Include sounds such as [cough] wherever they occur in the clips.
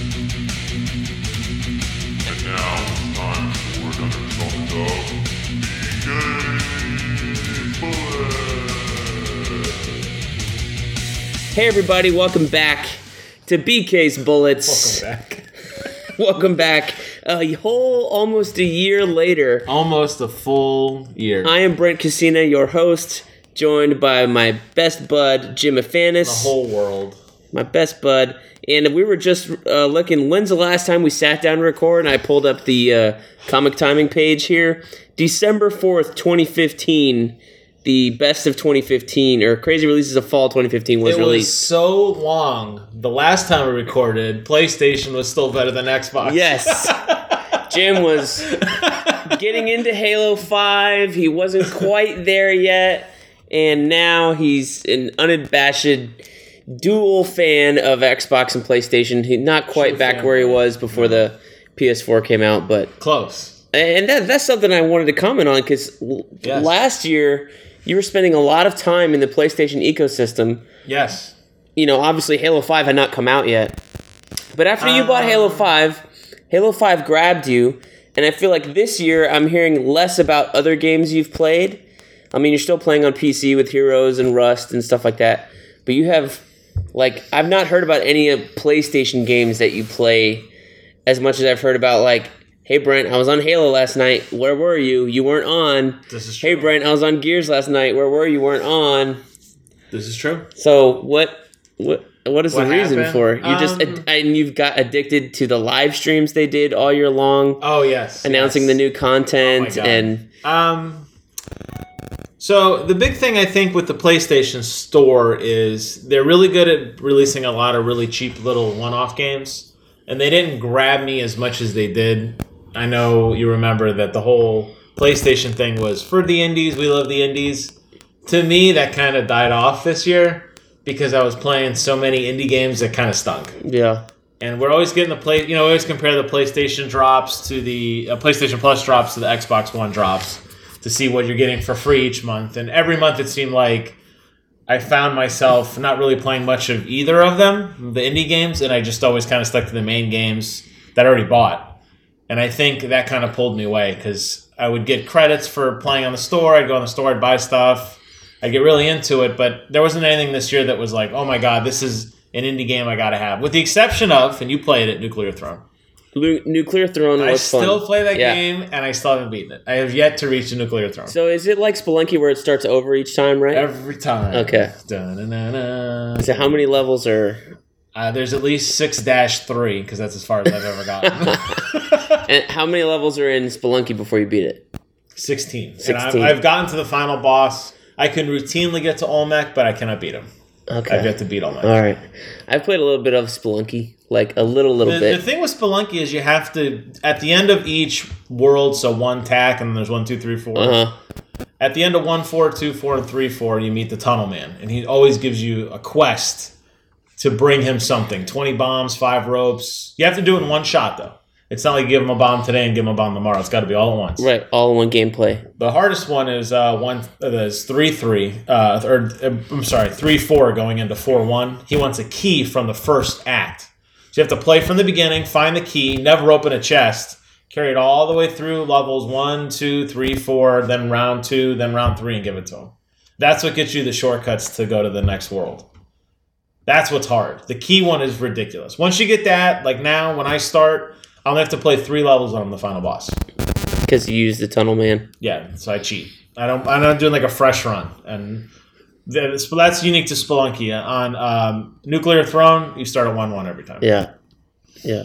And now it's time for another installment of BK Bullet. Hey everybody, welcome back to BK's Bullets. Welcome back. [laughs] Welcome back. A whole almost a year later. Almost a full year. I am Brent Casina, your host, joined by my best bud Jim Afanis. the whole world. My best bud. And we were just uh, looking. When's the last time we sat down to record? And I pulled up the uh, comic timing page here. December fourth, twenty fifteen. The best of 2015 or crazy releases of fall 2015 was It released. was so long. The last time we recorded, PlayStation was still better than Xbox. Yes. [laughs] Jim was getting into Halo 5. He wasn't quite there yet. And now he's an unabashed dual fan of Xbox and PlayStation. He not quite True back fan. where he was before the PS4 came out, but Close. and that, that's something I wanted to comment on because Yes. last year you were spending a lot of time in the PlayStation ecosystem Yes. you know, obviously Halo 5 had not come out yet. But after you bought Halo um, 5, Halo 5 grabbed you, and I feel like this year I'm hearing less about other games you've played. I mean, you're still playing on PC with Heroes and Rust and stuff like that, but you have like I've not heard about any of PlayStation games that you play as much as I've heard about like Hey Brent, I was on Halo last night. Where were you? You weren't on. This is true. Hey. Brent, I was on Gears last night. Where were you? You weren't on. This is true. So what what what is What the reason happened? for it? you just Um, ad- and you've got addicted to the live streams they did all year long, Oh yes. announcing yes. the new content Oh and Um. So the big thing I think with the PlayStation Store is they're really good at releasing a lot of really cheap little one-off games, and they didn't grab me as much as they did. I know you remember that the whole PlayStation thing was for the indies. We love the indies. To me, that kind of died off this year because I was playing so many indie games that kind of stunk yeah. and we're always getting the play. You know, we always compare the PlayStation drops to the uh, PlayStation Plus drops to the Xbox One drops to see what you're getting for free each month. And every month it seemed like I found myself not really playing much of either of them, the indie games, and I just always kind of stuck to the main games that I already bought. And I think that kind of pulled me away because I would get credits for playing on the store. I'd go on the store, I'd buy stuff. I'd get really into it, but there wasn't anything this year that was like, oh my god, this is an indie game I gotta have. With the exception of, and you played it, Nuclear Throne. Lu- Nuclear Throne I still fun. play that Yeah. game, and I still haven't beaten it. I have yet to reach the Nuclear Throne. So is it like Spelunky where it starts over each time, right? Every time. Okay. Dun-dun-dun-dun. so how many levels are Uh, there's at least six dash three because that's as far as I've ever gotten. [laughs] [laughs] and how many levels are in Spelunky before you beat it? Sixteen. 16. I've, I've gotten to the final boss. I can routinely get to Olmec, but I cannot beat him. I've Okay. yet to beat Olmec. All right. I've played a little bit of Spelunky, like a little little The, bit. the thing with Spelunky is you have to at the end of each world, so one tack, and then there's one, two, three, four. uh-huh. At the end of one, four, two, four, and three, four, you meet the Tunnel Man, and he always gives you a quest to bring him something: twenty bombs, five ropes. You have to do it in one shot, though. It's not like you give him a bomb today and give him a bomb tomorrow. It's got to be all at once. Right, all in one gameplay. The hardest one is uh, one. Uh, is three three. Uh, or uh, I'm sorry, three four going into four one. He wants a key from the first act. So you have to play from the beginning, find the key, never open a chest, carry it all the way through levels one, two, three, four, then round two, then round three, and give it to him. That's what gets you the shortcuts to go to the next world. That's what's hard. The key one is ridiculous. Once you get that, like now, when I start, I only have to play three levels on the final boss. Because you use the Tunnel Man. Yeah, so I cheat. I don't. I'm not doing like a fresh run, and that's, that's unique to Spelunky. On um, Nuclear Throne, you start at one one every time. Yeah. Yeah.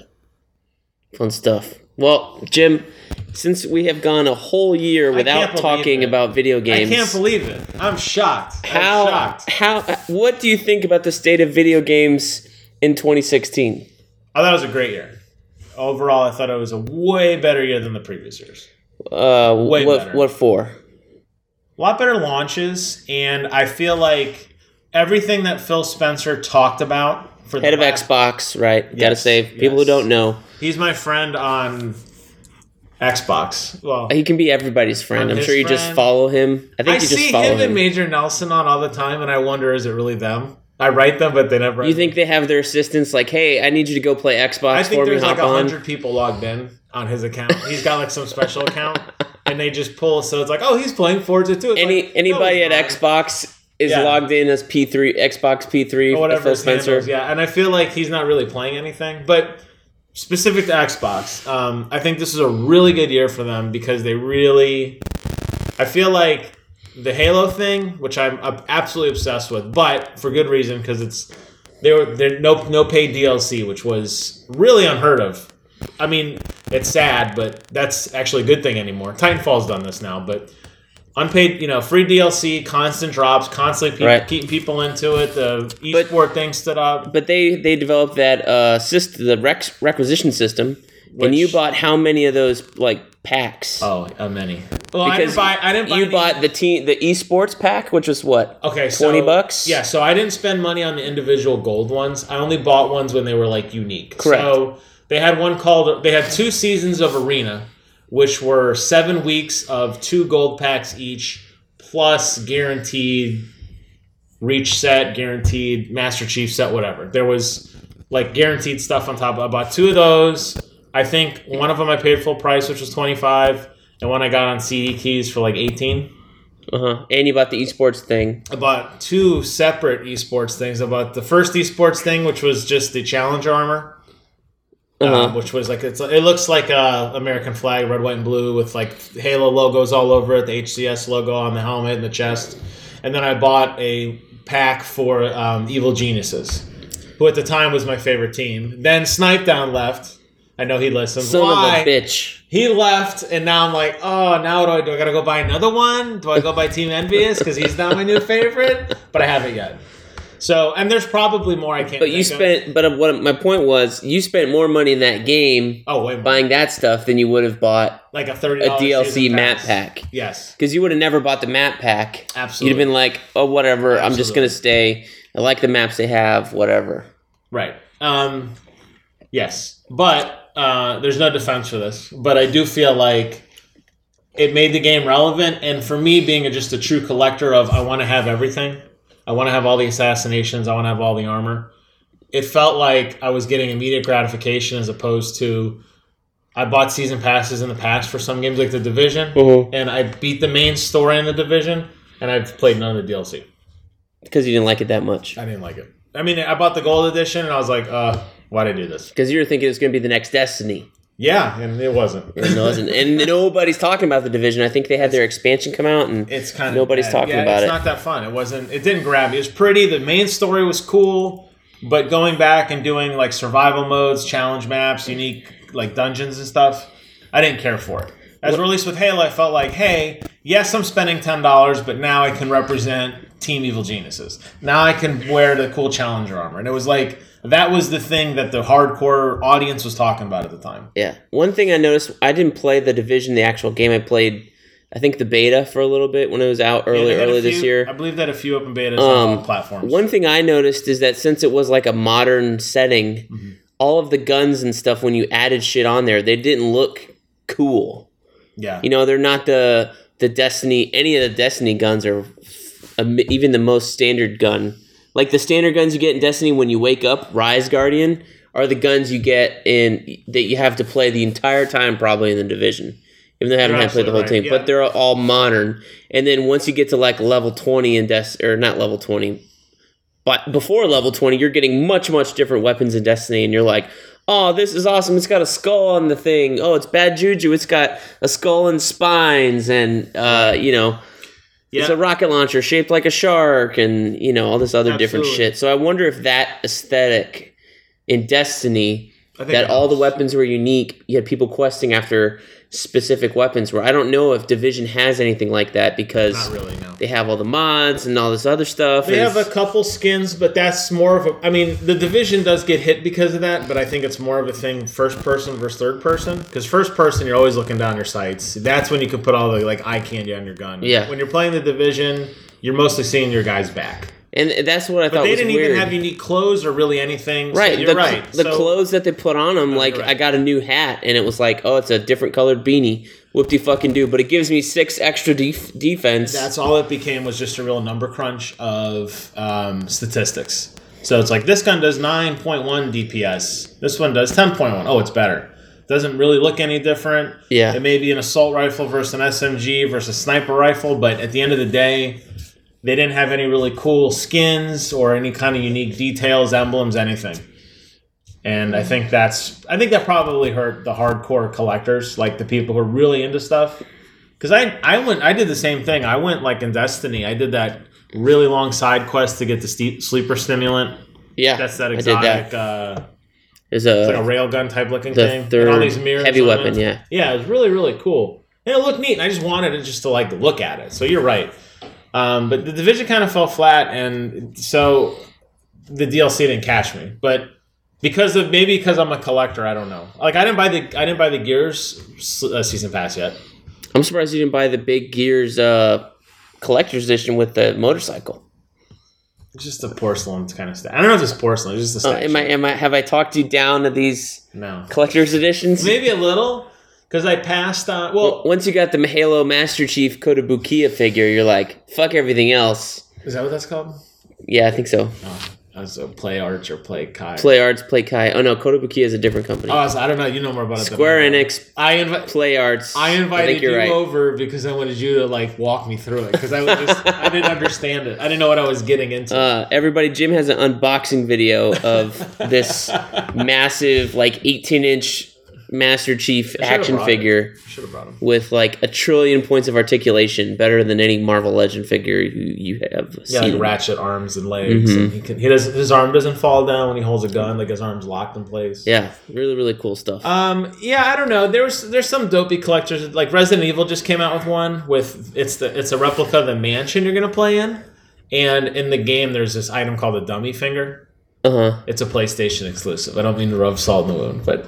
Fun stuff. Well, Jim, since we have gone a whole year without talking it. about video games, I can't believe it. I'm shocked. how I'm shocked. how what do you think about the state of video games in 2016? I thought it was a great year. Overall, I thought it was a way better year than the previous years. Uh, Way what better. what for? A lot better launches, and I feel like everything that Phil Spencer talked about for the Head of last- Xbox, right? Gotta Yes, say, people who don't know, He's my friend on Xbox. Well, he can be everybody's friend. I'm I'm sure you just follow him. I think I you just see follow him him. and Major Nelson on all the time, and I wonder, is it really them? I write them, but they never. You think they have their assistants like, hey, I need you to go play Xbox I think for me, there's like hundred people logged in on his account. He's got like some special [laughs] account, and they just pull. So it's like, oh, he's playing Forza too. It's Any like, anybody no, at. Xbox is Yeah. logged in as P3 Xbox P3 or whatever Spencer. handle is, Yeah, and I feel like he's not really playing anything, but specific to Xbox, um, I think this is a really good year for them because they really. I feel like the Halo thing, which I'm absolutely obsessed with, but for good reason because it's there were there no no paid DLC, which was really unheard of. I mean, it's sad, but that's actually a good thing anymore. Titanfall's done this now, but unpaid, you know, free DLC, constant drops, constantly pe- Right. keeping people into it. The But- esport thing stood up. But they they developed that uh system, the REQs, requisition system, and you bought how many of those like packs? Oh, a many. Well, I didn't buy. I didn't buy. you any- bought the team the esports pack, which was what? okay, so, 20 bucks? Yeah, so I didn't spend money on the individual gold ones. I only bought ones when they were like unique. Correct. So they had one called. They had two seasons of Arena, which were seven weeks of two gold packs each, plus guaranteed reach set, guaranteed Master Chief set, whatever. There was like guaranteed stuff on top. I bought two of those. I think one of them I paid full price, which was twenty five, and one I got on CD keys for like eighteen. Uh huh. And you bought the esports thing. I bought two separate esports things. I bought the first esports thing, which was just the Challenger armor, Uh-huh. um, which was like it's it looks like a American flag, red, white, and blue, with like Halo logos all over it, the HCS logo on the helmet and the chest. And then I bought a pack for um, Evil Geniuses, who at the time was my favorite team. Then Snipedown left. I know he listens. Son Why? of a bitch. He left, and now I'm like, oh, now do I do? I gotta go buy another one? Do I go buy Team EnVyUs because he's now my new favorite? But I haven't yet. So, and there's probably more I can't. But you think of. spent. But what my point was, you spent more money in that game oh wait, buying that stuff than you would have bought like a thirty a DLC map pack. Yes, Because you would have never bought the map pack. Absolutely. You'd have been like, oh, whatever. I'm just gonna stay. I like the maps they have. Whatever. right. Um, yes, but uh, there's no defense for this. But I do feel like it made the game relevant, and for me, being a, just a true collector of, I want to have everything. I want to have all the assassinations. I want to have all the armor. It felt like I was getting immediate gratification as opposed to I bought season passes in the past for some games like the Division, Mhm. and I beat the main story in the Division, and I've played none of the DLC. Because you didn't like it that much. I didn't like it. I mean, I bought the gold edition, and I was like, uh, why'd I do this? Because you were thinking it was gonna be the next Destiny. Yeah, and it wasn't. And it wasn't. and [laughs] nobody's talking about the division. I think they had their expansion come out, and It's kind of Nobody's talking about it's it. It's not that fun. It wasn't. It didn't grab me. It was pretty. The main story was cool, but going back and doing like survival modes, challenge maps, unique like dungeons and stuff, I didn't care for it. As released with Halo, I felt like, hey, yes, I'm spending ten dollars, but now I can represent Team Evil Geniuses. Now I can wear the cool Challenger armor, and it was like that was the thing that the hardcore audience was talking about at the time. yeah. One thing I noticed, I didn't play the division, the actual game. I played, I think the beta for a little bit when it was out early, a early this year. I believe that a few open betas on Um, platforms. One thing I noticed is that since it was like a modern setting, Mm-hmm. all of the guns and stuff when you added shit on there, they didn't look cool. yeah, You know, they're not the the Destiny. Any of the Destiny guns are even the most standard gun. Like the standard guns you get in Destiny when you wake up, Rise Guardian, are the guns you get in that you have to play the entire time, probably in the division. Even though I haven't had to play the whole absolutely team, right, but they're all modern. And then once you get to like level twenty in Destiny, or not level twenty, but before level 20, you're getting much, much different weapons in Destiny, and you're like, oh, this is awesome. It's got a skull on the thing. Oh, it's bad juju. It's got a skull and spines, and, uh, you know, it's a rocket launcher shaped like a shark, and, you know, all this other different shit. So I wonder if that aesthetic in Destiny, that all the weapons were unique, you had people questing after specific weapons, where I don't know if Division has anything like that because really no. they have all the mods and all this other stuff. They have a couple skins, but that's more of a. I mean, the division does get hit because of that, but I think it's more of a thing first person versus third person. Because first person, you're always looking down your sights. That's when you can put all the like eye candy on your gun. Yeah. When you're playing the division, you're mostly seeing your guy's back. And that's what I thought. But thought they didn't weird. even have unique clothes or really anything. So right, you're the, right. the So- clothes that they put on them, like you're I got a new hat, and it was like, oh, it's a different colored beanie. Whoop de fucking do, but it gives me six extra def- defense. That's all it became was just a real number crunch of um, statistics. So it's like this gun does 9.1 DPS. This one does 10.1. Oh, it's better. Doesn't really look any different. Yeah. It may be an assault rifle versus an SMG versus a sniper rifle, but at the end of the day, they didn't have any really cool skins or any kind of unique details, emblems, anything. And I think that's I think that probably hurt the hardcore collectors, like the people who are really into stuff. Because I I went I did the same thing. I went like in Destiny. I did that really long side quest to get the ste- Sleeper Simulant. yeah, That's that I did exotic, that. uh, There's a like a railgun type looking thing. third and all these mirrors heavy weapon. it. Yeah, Yeah, it was really really cool. And it looked neat. And I just wanted it just to like look at it. So you're right. Um, but the division kind of fell flat, and so the DLC didn't catch me. But because of maybe because I'm a collector, I don't know. Like I didn't buy the I didn't buy the Gears uh, season pass yet. I'm surprised you didn't buy the big Gears uh, collector's edition with the motorcycle. It's just a porcelain kind of stuff. I don't know if it's porcelain. It's just a Uh, am I? Am I? Have I talked you down to these no, collector's editions? maybe a little because I passed on. Well, Once you got the Halo Master Chief Kotobukiya figure, you're like, fuck everything else. is that what that's called? Yeah, I think so. Oh, I was a play arts or play Kai. Play Arts, Play Kai. Oh no, Kotobukiya is a different company. Oh, I, was- I don't know. You know more about it. Square I. Enix, I invite. Play Arts. I invited you're you right. over because I wanted you to like walk me through it because I was just I didn't understand it. I didn't know what I was getting into. Uh, everybody, Jim has an unboxing video of this [laughs] massive, like 18 inch Master Chief action figure Should have brought him. with like a trillion points of articulation, better than any Marvel Legend figure you, you have Yeah, seen. like ratchet arms and legs. Mhm. And he can. He does. His arm doesn't fall down when he holds a gun. Like his arm's locked in place. Yeah, really, really cool stuff. Um. Yeah. I don't know. There was. There's some dopey collectors. Like Resident Evil just came out with one with it's the it's a replica of the mansion you're gonna play in, and in the game there's this item called a dummy finger. Uh huh. It's a PlayStation exclusive. I don't mean to rub salt in the wound, but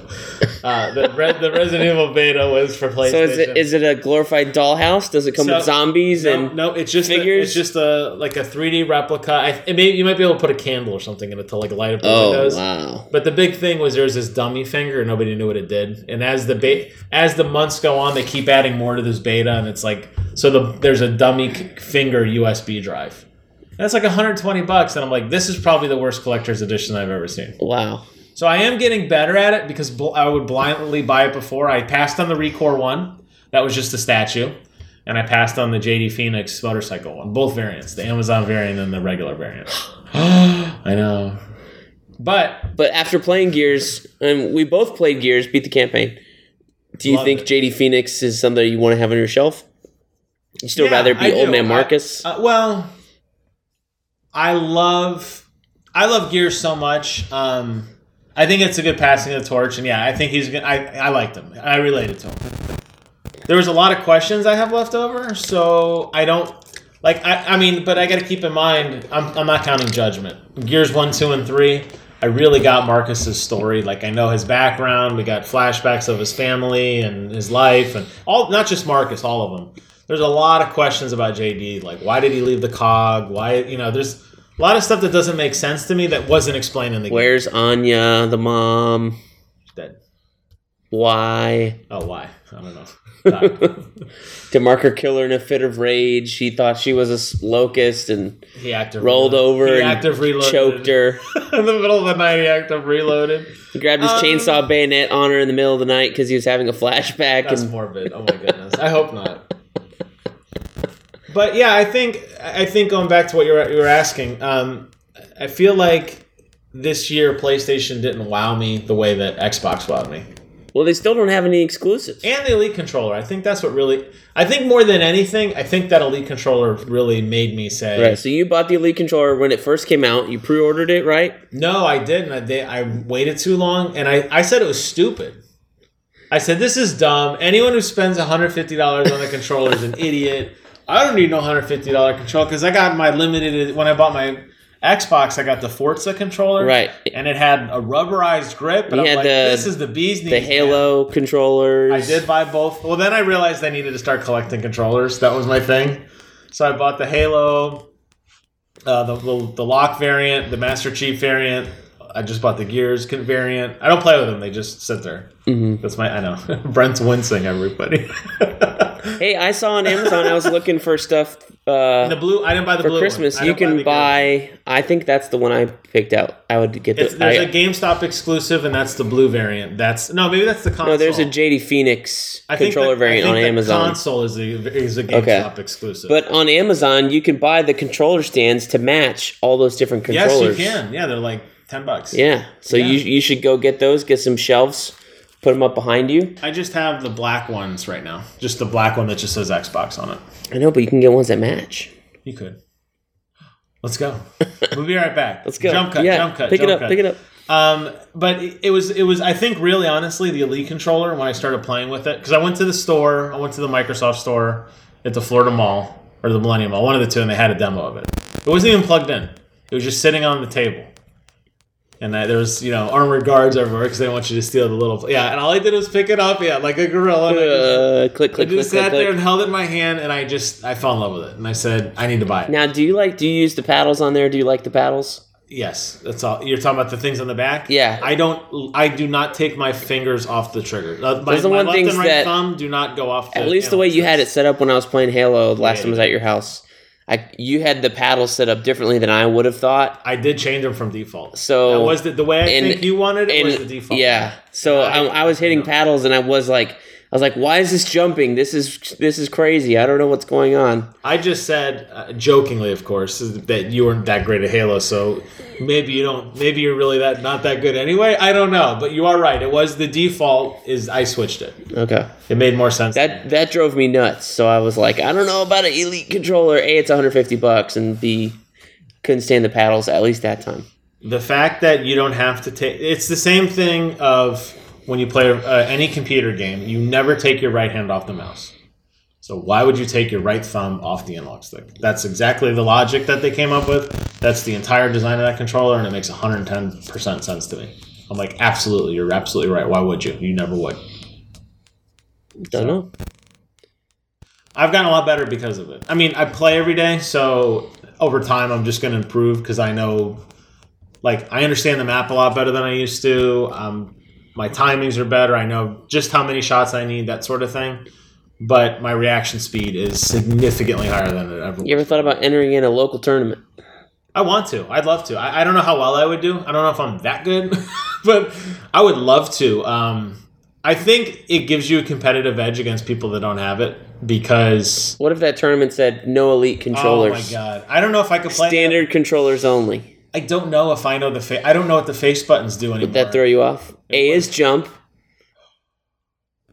uh, the Red, the Resident Evil beta was for PlayStation. So is it is it a glorified dollhouse? Does it come So- with zombies no, and no, it's just figures? A, it's just a like a 3D replica. I, it may, you might be able to put a candle or something in it to like light up the oh windows. wow, But the big thing was there was this dummy finger, and nobody knew what it did. And as the ba- as the months go on, they keep adding more to this beta, and it's like so the there's a dummy finger USB drive. That's like 120 bucks, and I'm like, this is probably the worst collector's edition I've ever seen. wow. So I am getting better at it because bl- I would blindly buy it before. I passed on the ReCore one, that was just a statue, and I passed on the JD Phoenix motorcycle one, both variants, the Amazon variant and the regular variant. [gasps] I know, but But after playing Gears, and we both played Gears, beat the campaign. Do you think it. JD Phoenix is something you want to have on your shelf? You still Yeah, rather be I Old do. Man I- Marcus? Uh, well, I love I love Gears so much. Um, I think it's a good passing of the torch, and yeah, I think he's good. I I liked him. I related to him. There was a lot of questions I have left over, so I don't like. I, I mean, but I got to keep in mind, I'm I'm not counting Judgment. Gears one, two, and three. I really got Marcus's story. Like I know his background. We got flashbacks of his family and his life, and all not just Marcus, all of them. There's a lot of questions about JD. Like why did he leave the cog? Why you know? There's a lot of stuff that doesn't make sense to me that wasn't explained in the game. Where's Anya, the mom? Dead. Why? Oh, why? I don't know. [laughs] To Marker kill her in a fit of rage. She thought she was a locust and He active rolled over he and active reloaded. choked her. [laughs] in the middle of the night. He active reloaded. He grabbed his Um, chainsaw bayonet on her in the middle of the night because he was having a flashback. That's and morbid. Oh my goodness. I hope not. But yeah, I think I think going back to what you were, you were asking, um, I feel like this year PlayStation didn't wow me the way that Xbox wowed me. well, they still don't have any exclusives. And the Elite controller. I think that's what really. I think more than anything, I think that Elite controller really made me say, Right. So you bought the Elite controller when it first came out. You pre-ordered it, right? No, I didn't. I, they, I waited too long, and I, I said it was stupid. I said this is dumb. Anyone who spends one hundred fifty dollars on a controller is an idiot. I don't need no hundred fifty dollar controller because I got my limited when I bought my Xbox. I got the Forza controller, Right. and it had a rubberized grip. And You I'm had like, the- this is the bee's knees. The man. Halo controllers. I did buy both. Well, then I realized I needed to start collecting controllers. That was my thing. So I bought the Halo. uh, the, the the lock variant, the Master Chief variant. I just bought the Gears variant. I don't play with them; they just sit there. Mhm. That's my. I know. [laughs] Brent's wincing. Everybody. [laughs] Hey, I saw on Amazon. I was looking for stuff uh, the blue. I didn't buy the for blue Christmas. One. I You can the buy. I think that's the one I picked out. I would get It's, the. there's I- a GameStop exclusive, and that's the blue variant. That's no, maybe that's the console. no, there's a JD Phoenix I think controller the- variant I on the Amazon. Console is a is a GameStop Okay. exclusive. But on Amazon, you can buy the controller stands to match all those different controllers. yes, you can. Yeah, they're like ten bucks. Yeah, so Yeah. you you should go get those. Get some shelves, put them up behind you. I just have the black ones right now. Just the black one that just says Xbox on it. I know, but you can get ones that match. You could. Let's go. We'll be right back. [laughs] Let's go. Jump cut. Yeah, Jump cut. pick jump it up. cut. Pick it up. Um, but it it was it was I think really honestly the Elite controller when I started playing with it because I went to the store I went to the Microsoft store at the Florida Mall or the Millennium Mall one of the two and they had a demo of it. It wasn't even plugged in. It was just sitting on the table. And I, there was, you know, armored guards everywhere because they want you to steal the little. Yeah, and all I did was pick it up, yeah, like a gorilla. and I just- Uh, click, I click, click, just click, sat there and held it in my hand, and I just I fell in love with it, and I said I need to buy it. Now, do you like? Do you use the paddles on there? Do you like the paddles? Yes, that's all. You're talking about the things on the back. Yeah. I don't. I do not take my fingers off the trigger. Uh, my, Those are my left things and right that- thumb do not go off. At least the way you had it set up when I was playing Halo the last time I was at your house. I you had the paddles set up differently than I would have thought. I did change them from default. So that was the, the way I and- think you wanted it and was the default. yeah, so uh, I, I was hitting paddles and I was like, I was like, why is this jumping? This is this is crazy. I don't know what's going on. I just said uh, jokingly, of course, that you weren't that great at Halo, so maybe you don't. Maybe you're really that not that good anyway. I don't know, but you are right. It was the default. Is I switched it. Okay, It made more sense. that that drove me nuts. So I was like, I don't know about an elite controller. A, it's 150 bucks, and B, couldn't stand the paddles at least that time. the fact that you don't have to take it's the same thing of when you play uh, any computer game you never take your right hand off the mouse. So why would you take your right thumb off the analog stick? That's exactly the logic that they came up with. That's the entire design of that controller and it makes 110% sense to me. I'm like absolutely you're absolutely right. Why would you? You never would. Don't know. I've gotten a lot better because of it. I mean, I play every day, so over time, I'm just going to improve because I know, like, I understand the map a lot better than I used to. Um, my timings are better. I know just how many shots I need, that sort of thing. But my reaction speed is significantly higher than it ever. You ever thought about entering in a local tournament? I want to. I'd love to. I, I don't know how well I would do. I don't know if I'm that good, [laughs] but I would love to. Um, I think it gives you a competitive edge against people that don't have it because What if that tournament said no elite controllers? Oh my god! I don't know if I could play Standard controllers only. I don't know if I know the face. I don't know what the face buttons do anymore. Would that throw you off? A is jump.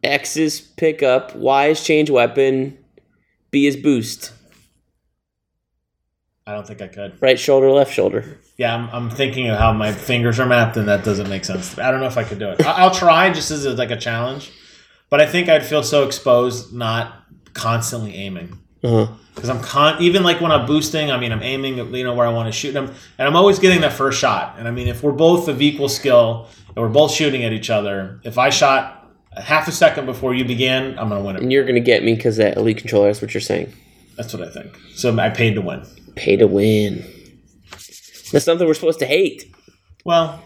X is pick up. Y is change weapon. B is boost. I don't think I could. Right shoulder, left shoulder. Yeah, I'm, I'm thinking of how my fingers are mapped, and that doesn't make sense. I don't know if I could do it. I, I'll try just as a, like a challenge, but I think I'd feel so exposed not constantly aiming Uh-huh. because I'm con even like when I'm boosting. I mean, I'm aiming you know where I want to shoot them, and I'm always getting that first shot. And I mean, if we're both of equal skill and we're both shooting at each other, if I shot a half a second before you began, I'm gonna win it. And you're gonna get me because that elite controller. That's what you're saying. That's what I think. So I paid to win. Pay to win. That's something we're supposed to hate. Well,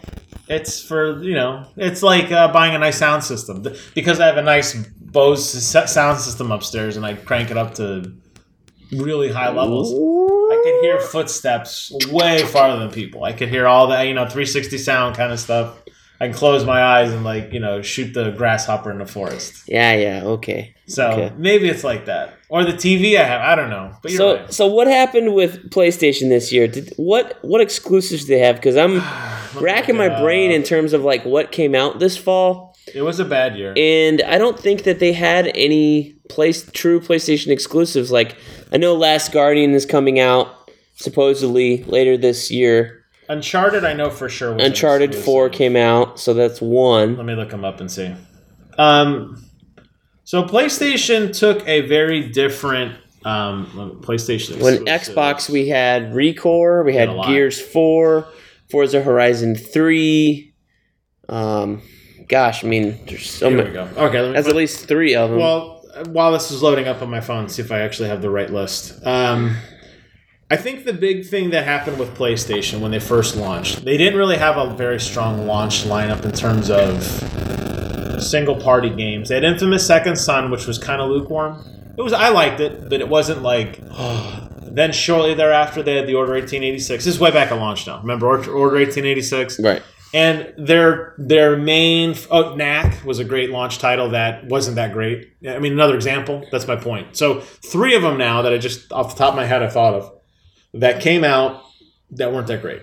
it's for you know, it's like uh, buying a nice sound system because I have a nice Bose sound system upstairs, and I crank it up to really high levels. I could hear footsteps way farther than people. I could hear all that you know, 360 sound kind of stuff. I can close my eyes and like you know, shoot the grasshopper in the forest. Yeah, yeah, okay. So Okay. maybe it's like that, or the TV I have. I don't know, but you're So, right. so what happened with PlayStation this year? Did what what exclusives do they have? Because I'm [sighs] racking my brain in terms of like what came out this fall, It was a bad year. and I don't think that they had any place true PlayStation exclusives. Like I know Last Guardian is coming out supposedly later this year. Uncharted, I know for sure. Uncharted Four came out, so that's one. Let me look them up and see. Um, so PlayStation took a very different um, PlayStation. When. Xbox, we had ReCore, we had a. Gears Four, Forza Horizon Three. Um, gosh, I mean, there's so Here we many. go. Okay, let me That's at least three of them. Well, while this is loading up on my phone, see if I actually have the right list. Um, I think the big thing that happened with PlayStation when they first launched, they didn't really have a very strong launch lineup in terms of single party games. They had Infamous Second Son, which was kind of lukewarm. It was I liked it, but it wasn't like. [sighs] then shortly thereafter, they had the Order 1886. This is way back at launch now. Remember Order 1886? Right. And their their main oh Knack was a great launch title that wasn't that great. I mean, another example. That's my point. So three of them now that I just off the top of my head I thought of that came out that weren't that great.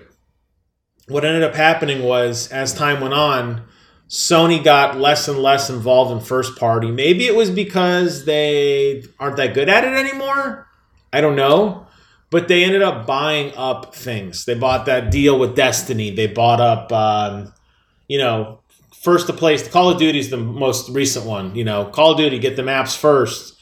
What ended up happening was as time went on, Sony got less and less involved in first party. Maybe it was because they aren't that good at it anymore. I don't know. But they ended up buying up things. They bought that deal with Destiny. They bought up, um, you know, first to place. Call of Duty is the most recent one. You know, Call of Duty, get the maps first.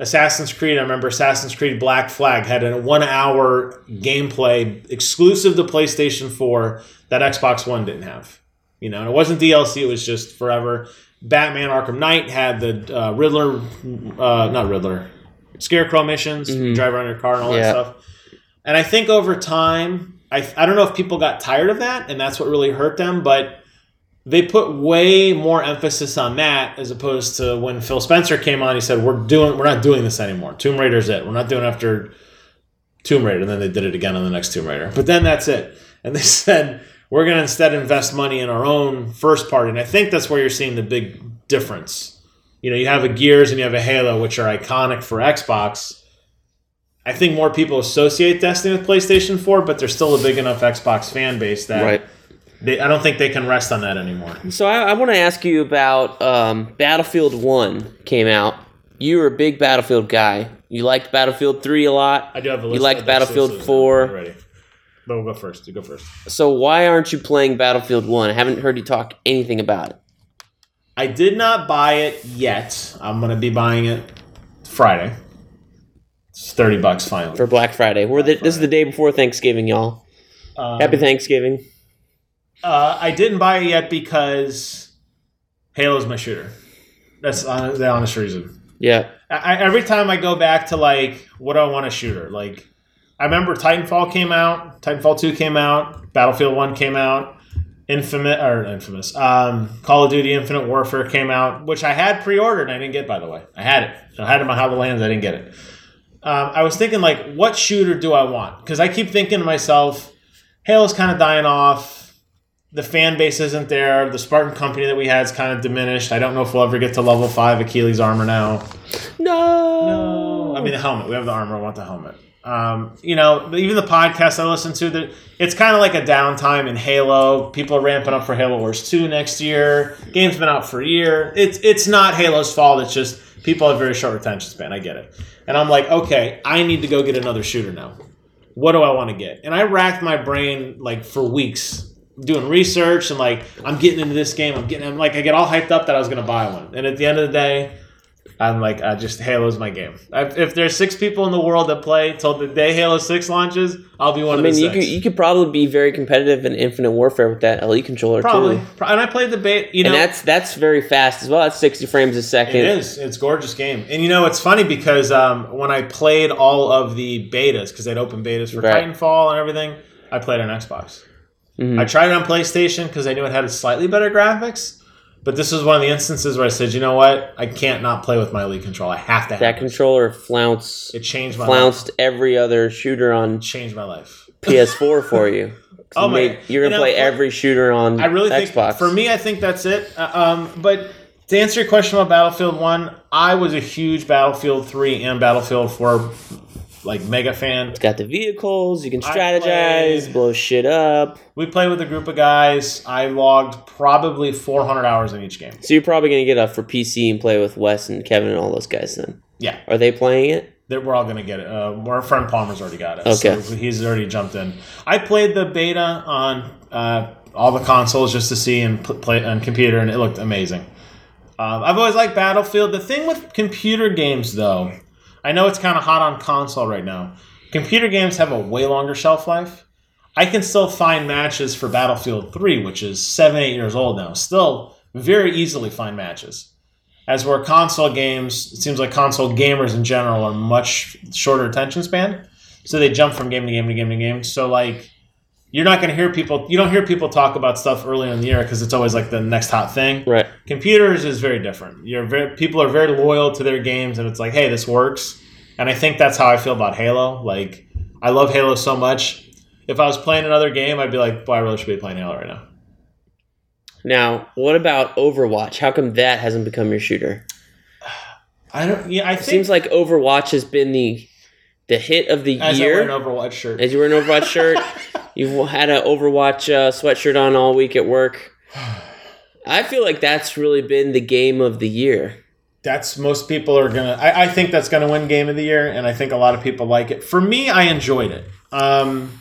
Assassin's Creed, I remember Assassin's Creed Black Flag had a one hour gameplay exclusive to PlayStation 4 that Xbox One didn't have. You know, and it wasn't DLC, it was just forever. Batman Arkham Knight had the uh, Riddler, uh, not Riddler, Scarecrow missions, mm-hmm. drive around your car and all Yeah. that stuff. And I think over time, I, I don't know if people got tired of that and that's what really hurt them, but they put way more emphasis on that as opposed to when Phil Spencer came on. He said, "We're doing, we're not doing this anymore. Tomb Raider's it. We're not doing after Tomb Raider." And then they did it again on the next Tomb Raider. But then that's it. And they [laughs] said, "We're going to instead invest money in our own first party." And I think that's where you're seeing the big difference. You know, you have a Gears and you have a Halo, which are iconic for Xbox. I think more people associate Destiny with PlayStation 4, but there's still a big enough Xbox fan base that Right. they, I don't think they can rest on that anymore. So I, I want to ask you about um, Battlefield One came out. You were a big Battlefield guy. You liked Battlefield Three a lot. I do have a list. You liked Battlefield exclusives. Four. Ready. But we'll go first. You go first. So why aren't you playing Battlefield One? I haven't heard you talk anything about it. I did not buy it yet. I'm gonna be buying it Friday. It's thirty bucks finally. for Black Friday. We're the, this is the day before Thanksgiving, y'all. Um, Happy Thanksgiving. Uh, I didn't buy it yet because Halo's my shooter. That's the honest reason. Yeah. I, I- every time I go back to like, what do I want a shooter? Like, I remember Titanfall came out, Titanfall two came out, Battlefield one came out, Infamous or Infamous, um, Call of Duty Infinite Warfare came out, which I had pre-ordered and I didn't get. By the way, I had it. I had it in my HoloLens. I didn't get it. Um, I was thinking like, what shooter do I want? Because I keep thinking to myself, Halo's kind of dying off. The fan base isn't there. The Spartan company that we had is kind of diminished. I don't know if we'll ever get to level five Achilles armor now. No. No, I mean the helmet. We have the armor. I want the helmet. Um, you know, even the podcast I listen to, that it's kind of like a downtime in Halo. People are ramping up for Halo Wars two next year. Game's been out for a year. It's it's not Halo's fault. It's just people have very short attention span. I get it, and I'm like, okay, I need to go get another shooter now. What do I want to get? And I racked my brain like for weeks doing research and like I'm getting into this game. I'm getting. I'm like I get all hyped up that I was to buy one, and at the end of the day. I'm like, I just Halo's my game. If there's six people in the world that play till the day Halo Six launches, I'll be one I of mean, the you six. could you could probably be very competitive in Infinite Warfare with that LE controller Probably, too. And I played the beta. You know, and that's that's very fast as well. That's sixty frames a second. it is. It's a gorgeous game, and you know, it's funny because um, when I played all of the betas, because they'd open betas for Right. Titanfall and everything, I played on Xbox. Mhm. I tried it on PlayStation because I knew it had slightly better graphics. But this was one of the instances where I said, you know what, I can't not play with my Elite control. I have to have That controller flounce It changed my life. flounced every other shooter on Changed my life. [laughs] PS4 for you. [laughs] Oh You my- made- You're gonna you know, play every shooter on I really Xbox. think for me, I think that's it. Uh, um, but to answer your question about Battlefield One, I was a huge Battlefield Three and Battlefield Four like mega fan. It's got the vehicles. You can strategize, played- blow shit up. We play with a group of guys. I logged probably 400 hours in each game. So you're probably gonna get up for PC and play with Wes and Kevin and all those guys. Then Yeah, are they playing it? that we're all gonna get it. Uh, our friend Palmer's already got it. Okay. so he's already jumped in. I played the beta on uh, all the consoles just to see and play on computer, and it looked amazing. Um, I've always liked Battlefield. The thing with computer games, though, I know it's kind of hot on console right now. Computer games have a way longer shelf life. I can still find matches for Battlefield 3, which is seven, eight years old now. Still very easily find matches. As where console games, it seems like console gamers in general are much shorter attention span. So they jump from game to game to game to game. So like you're not going to hear people you don't hear people talk about stuff early in the year because it's always like the next hot thing. Right. Computers is very different. You're very people are very loyal to their games and it's like, "Hey, this works." And I think that's how I feel about Halo. Like I love Halo so much. If I was playing another game, I'd be like, "Boy, I really should be playing Halo right now." Now, what about Overwatch? How come that hasn't become your shooter? [sighs] I don't yeah, I think Seems like Overwatch has been the the hit of the as I year. wear an Overwatch shirt. As you wear an Overwatch [laughs] shirt, you've had an Overwatch uh, sweatshirt on all week at work. I feel like that's really been the game of the year. that's most people are gonna I, I think that's gonna win game of the year and i think a lot of people like it for me i enjoyed it um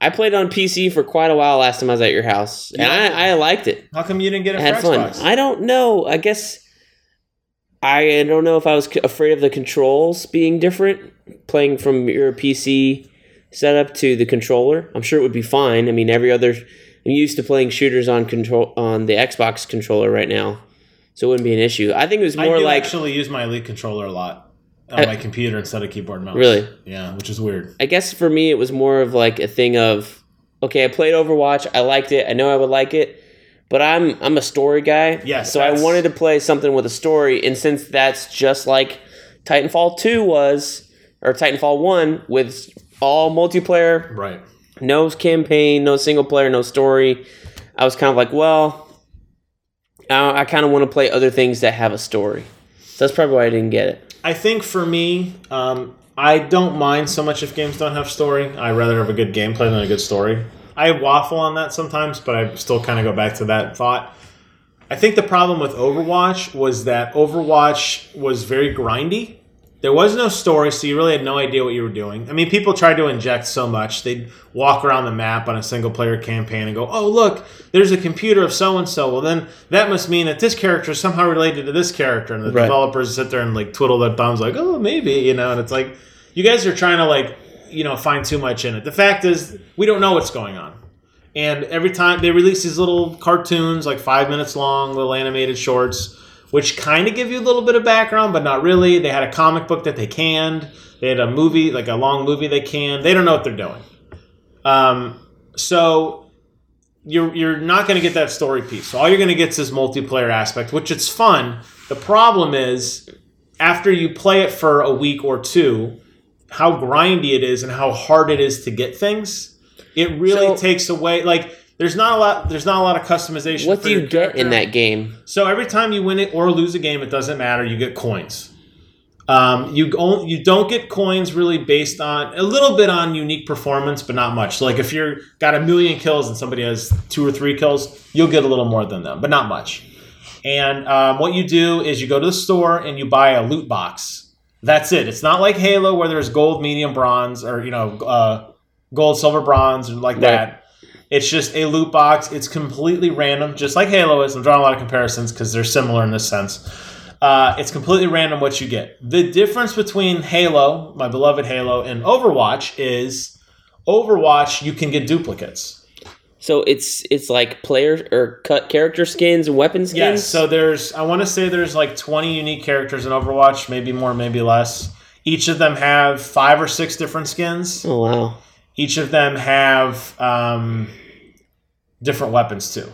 I played on PC for quite a while last time I was at your house, and Yeah. I, I liked it. how come you didn't get it I had fun. I don't know. I guess I don't know if I was afraid of the controls being different, playing from your PC setup to the controller. I'm sure it would be fine. I mean, every other I'm used to playing shooters on control on the Xbox controller right now, so it wouldn't be an issue. I think it was I more do like actually use my elite controller a lot on Uh, my computer instead of keyboard and mouse Really? yeah which is weird I guess for me it was more of like a thing of okay, I played Overwatch, I liked it, I know I would like it, but I'm I'm a story guy. Yes, So I wanted to play something with a story, and since that's just like Titanfall 2 was or Titanfall 1 with all multiplayer, right no campaign, no single player, no story, I was kind of like, well, I, I kind of want to play other things that have a story. So that's probably why I didn't get it. i think for me um i don't mind so much if games don't have story i rather have a good gameplay than a good story i waffle on that sometimes but i still kind of go back to that thought I think the problem with Overwatch was that Overwatch was very grindy. There was no story, so you really had no idea what you were doing. I mean, people tried to inject so much. They'd walk around the map on a single player campaign and go, oh, look, there's a computer of so and so. Well, then that must mean that this character is somehow related to this character. And the Right. developers sit there and like twiddle their thumbs, like, oh, maybe, you know, and it's like, you guys are trying to like, you know, find too much in it. The fact is, we don't know what's going on. And every time they release these little cartoons, like five minutes long, little animated shorts, which kind of give you a little bit of background, but not really. They had a comic book that they canned. They had a movie, like a long movie they canned. They don't know what they're doing. Um, so you're you're not going to get that story piece. So all you're going to get is this multiplayer aspect, which it's fun. The problem is after you play it for a week or two, how grindy it is and how hard it is to get things. It really So- takes away like there's not a lot there's not a lot of customization. What for do you get in that game? So every time you win it or lose a game, it doesn't matter. You get coins. Um, you only, you don't get coins really based on a little bit on unique performance, but not much. So like if you're got a million kills and somebody has two or three kills, you'll get a little more than them, but not much. And um, what you do is you go to the store and you buy a loot box. That's it. It's not like Halo where there's gold, medium, bronze, or you know, uh, gold, silver, bronze, and like Right. that. It's just a loot box. It's completely random, just like Halo is. I'm drawing a lot of comparisons because they're similar in this sense. Uh, it's completely random what you get. The difference between Halo, my beloved Halo, and Overwatch is Overwatch you can get duplicates. So it's it's like player or cut character skins and weapon skins. Yes, so there's I want to say there's like 20 unique characters in Overwatch, maybe more, maybe less. Each of them have five or six different skins. oh wow. Each of them have um, different weapons too.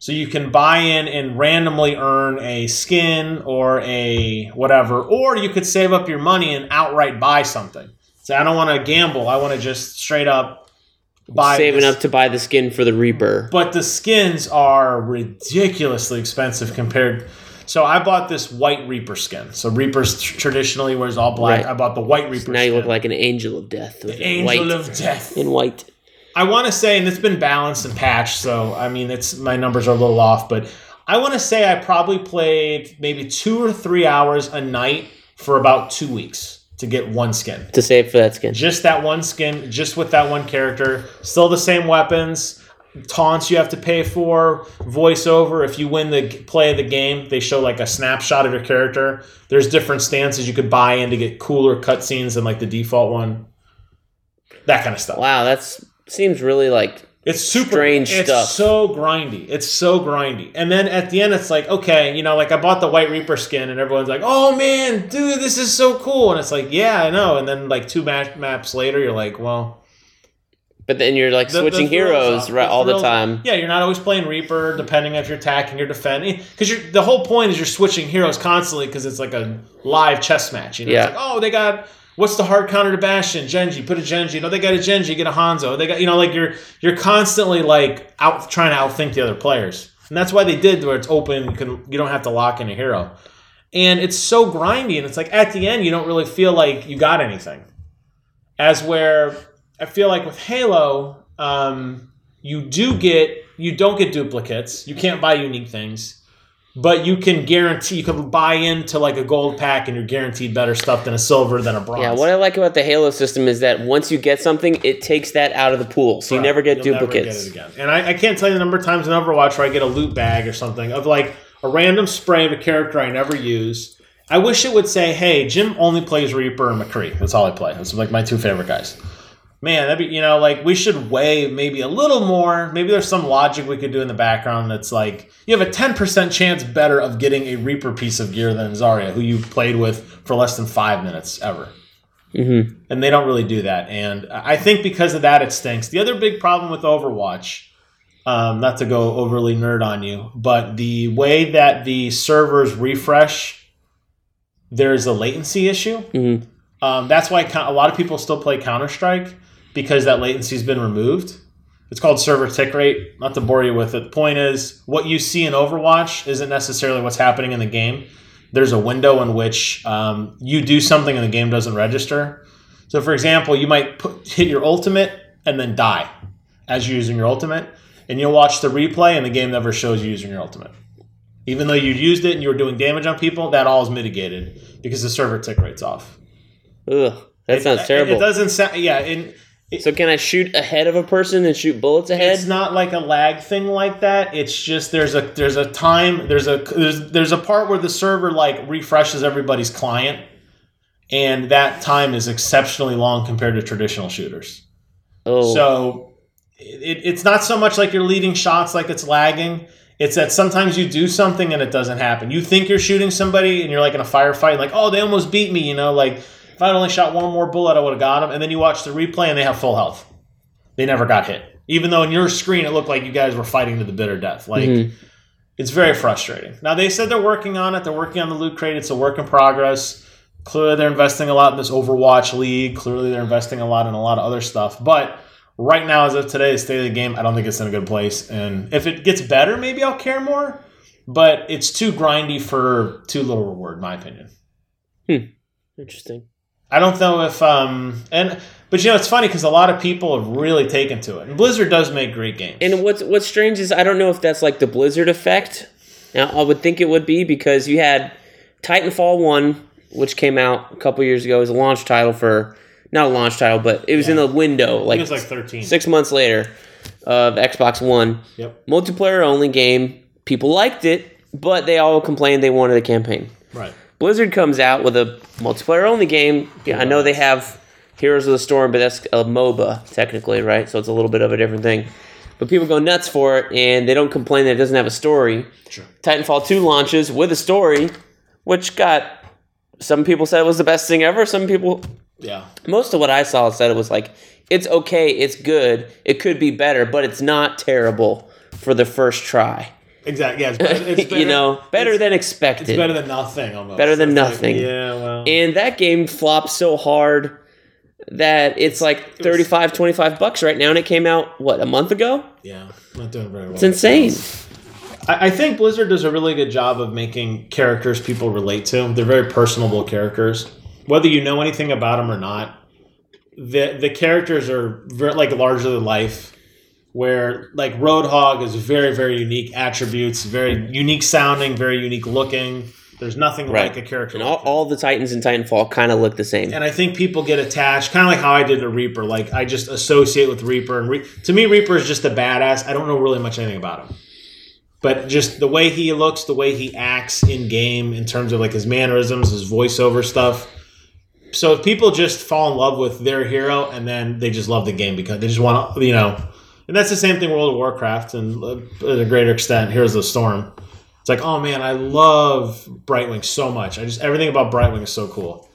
So you can buy in and randomly earn a skin or a whatever, or you could save up your money and outright buy something. Say, I don't want to gamble. I want to just straight up buy Saving this. up to buy the skin for the Reaper. But the skins are ridiculously expensive compared. So I bought this white Reaper skin. So Reapers tr- traditionally wears all black. Right. I bought the white Reaper. now you look like an angel of death. Angel white, of Death. in white. I want to say, and it's been balanced and patched, so I mean, it's my numbers are a little off, but I want to say I probably played maybe two or three hours a night for about two weeks to get one skin. To save for that skin. Just that one skin, just with that one character. Still the same weapons, taunts you have to pay for, voiceover. If you win the play of the game, they show like a snapshot of your character. There's different stances you could buy in to get cooler cutscenes than like the default one. That kind of stuff. Wow, that's seems really like It's super Strange it's stuff. so grindy. It's so grindy. And then at the end, it's like, okay, you know, like I bought the White Reaper skin, and everyone's like, "Oh man, dude, this is so cool!" And it's like, yeah, I know. And then like two map- maps later, you're like, well, But then you're like the- switching the heroes off. right all the time. Yeah, you're not always playing Reaper, depending if you're attacking or defending. Because the whole point is you're switching heroes constantly because it's like a live chess match. You know, Yeah. it's like, oh, they got what's the hard counter to Bastion? Genji, put a Genji. No, they got a Genji, get a Hanzo. They got you know, like you're you're constantly like out trying to outthink the other players, and that's why they did where it's open. You can you don't have to lock in a hero, and it's so grindy, and it's like at the end you don't really feel like you got anything. As where I feel like with Halo, um, you do get you don't get duplicates. You can't buy unique things, but you can guarantee you can buy into like a gold pack and you're guaranteed better stuff than a silver than a bronze. Yeah, what I like about the Halo system is that once you get something, it takes that out of the pool, so you never get You'll never duplicates. get it again. And I, I can't tell you the number of times in Overwatch where I get a loot bag or something of like a random spray of a character I never use. I wish it would say, "Hey, Jim only plays Reaper and McCree. That's all I play. That's like my two favorite guys." Man, that'd be you know like we should weigh maybe a little more. Maybe there's some logic we could do in the background that's like you have a ten percent chance better of getting a Reaper piece of gear than Zarya, who you played with for less than five minutes ever Mm-hmm. and they don't really do that. And I think because of that, it stinks. The other big problem with Overwatch, um, not to go overly nerd on you, but the way that the servers refresh, there's a latency issue. Mhm. Um, that's why a lot of people still play Counter Strike because that latency's been removed. It's called server tick rate. Not to bore you with it. The point is, what you see in Overwatch isn't necessarily what's happening in the game. There's a window in which um, you do something and the game doesn't register. So, for example, you might put, hit your ultimate and then die as you're using your ultimate, and you'll watch the replay and the game never shows you using your ultimate. Even though you used it and you were doing damage on people, that all is mitigated because the server tick rate's off. Ugh, that It- sounds terrible. It, doesn't sound. Yeah, so can I shoot ahead of a person and shoot bullets ahead? it's not like a lag thing like that. It's just there's a there's a time there's a there's there's a part where the server like refreshes everybody's client, and that time is exceptionally long compared to traditional shooters. oh, So it, it's not so much like you're leading shots like it's lagging. It's that sometimes you do something and it doesn't happen. You think you're shooting somebody and you're like in a firefight, like, oh, they almost beat me, you know, like if I'd only shot one more bullet, I would have got him. And then you watch the replay and they have full health. They never got hit. Even though in your screen it looked like you guys were fighting to the bitter death. Like Mhm. it's very frustrating. Now they said they're working on it. They're working on the loot crate. It's a work in progress. Clearly they're investing a lot in this Overwatch League. Clearly they're investing a lot in a lot of other stuff. But right now, as of today, the state of the game, I don't think it's in a good place. And if it gets better, maybe I'll care more. But it's too grindy for too little reward, in my opinion. Hmm. Interesting. I don't know if um and but you know it's funny because a lot of people have really taken to it. And Blizzard does make great games. And what's what's strange is I don't know if that's like the Blizzard effect. Now, I would think it would be because you had Titanfall one, which came out a couple years ago as a launch title for not a launch title, but it was in the window I like, like thirteen. six months later of Xbox One. Yep. Multiplayer only game. People liked it, but they all complained they wanted a campaign. Right. Blizzard comes out with a multiplayer only game. Yeah, I know they have Heroes of the Storm, but that's a MOBA technically, right? So it's a little bit of a different thing. But people go nuts for it, and they don't complain that it doesn't have a story. Sure. Titanfall 2 launches with a story, which got some people said it was the best thing ever. Some people, Yeah. most of what I saw said it was like, it's okay, it's good, it could be better, but it's not terrible for the first try. Exactly. Yeah. It's [laughs] better, it's better, you know, better than expected. It's better than nothing. Almost. Better than It's like, nothing. yeah. Well. and that game flopped so hard that it's like 35 25 bucks right now and it came out what a month ago yeah. Not doing very well. it's insane I, I think Blizzard does a really good job of making characters people relate to. They're very personable characters, whether you know anything about them or not. The the characters are very, like larger than life. Where like Roadhog is very very unique attributes, very mm. unique sounding, very unique looking. There's nothing Right. like a character. and all, that. all the titans in titanfall kind of look the same and I think people get attached, kind of like how I did to Reaper. Like I just associate with Reaper, and Re- to me, Reaper is just a badass. I don't know really much anything about him, but just the way he looks, the way he acts in game, in terms of like his mannerisms, his voiceover stuff. So if people just fall in love with their hero, and then they just love the game because they just want to, you know, And that's the same thing with World of Warcraft and uh, to a greater extent Heroes of the Storm. It's like, oh man, I love Brightwing so much. I just everything about Brightwing is so cool.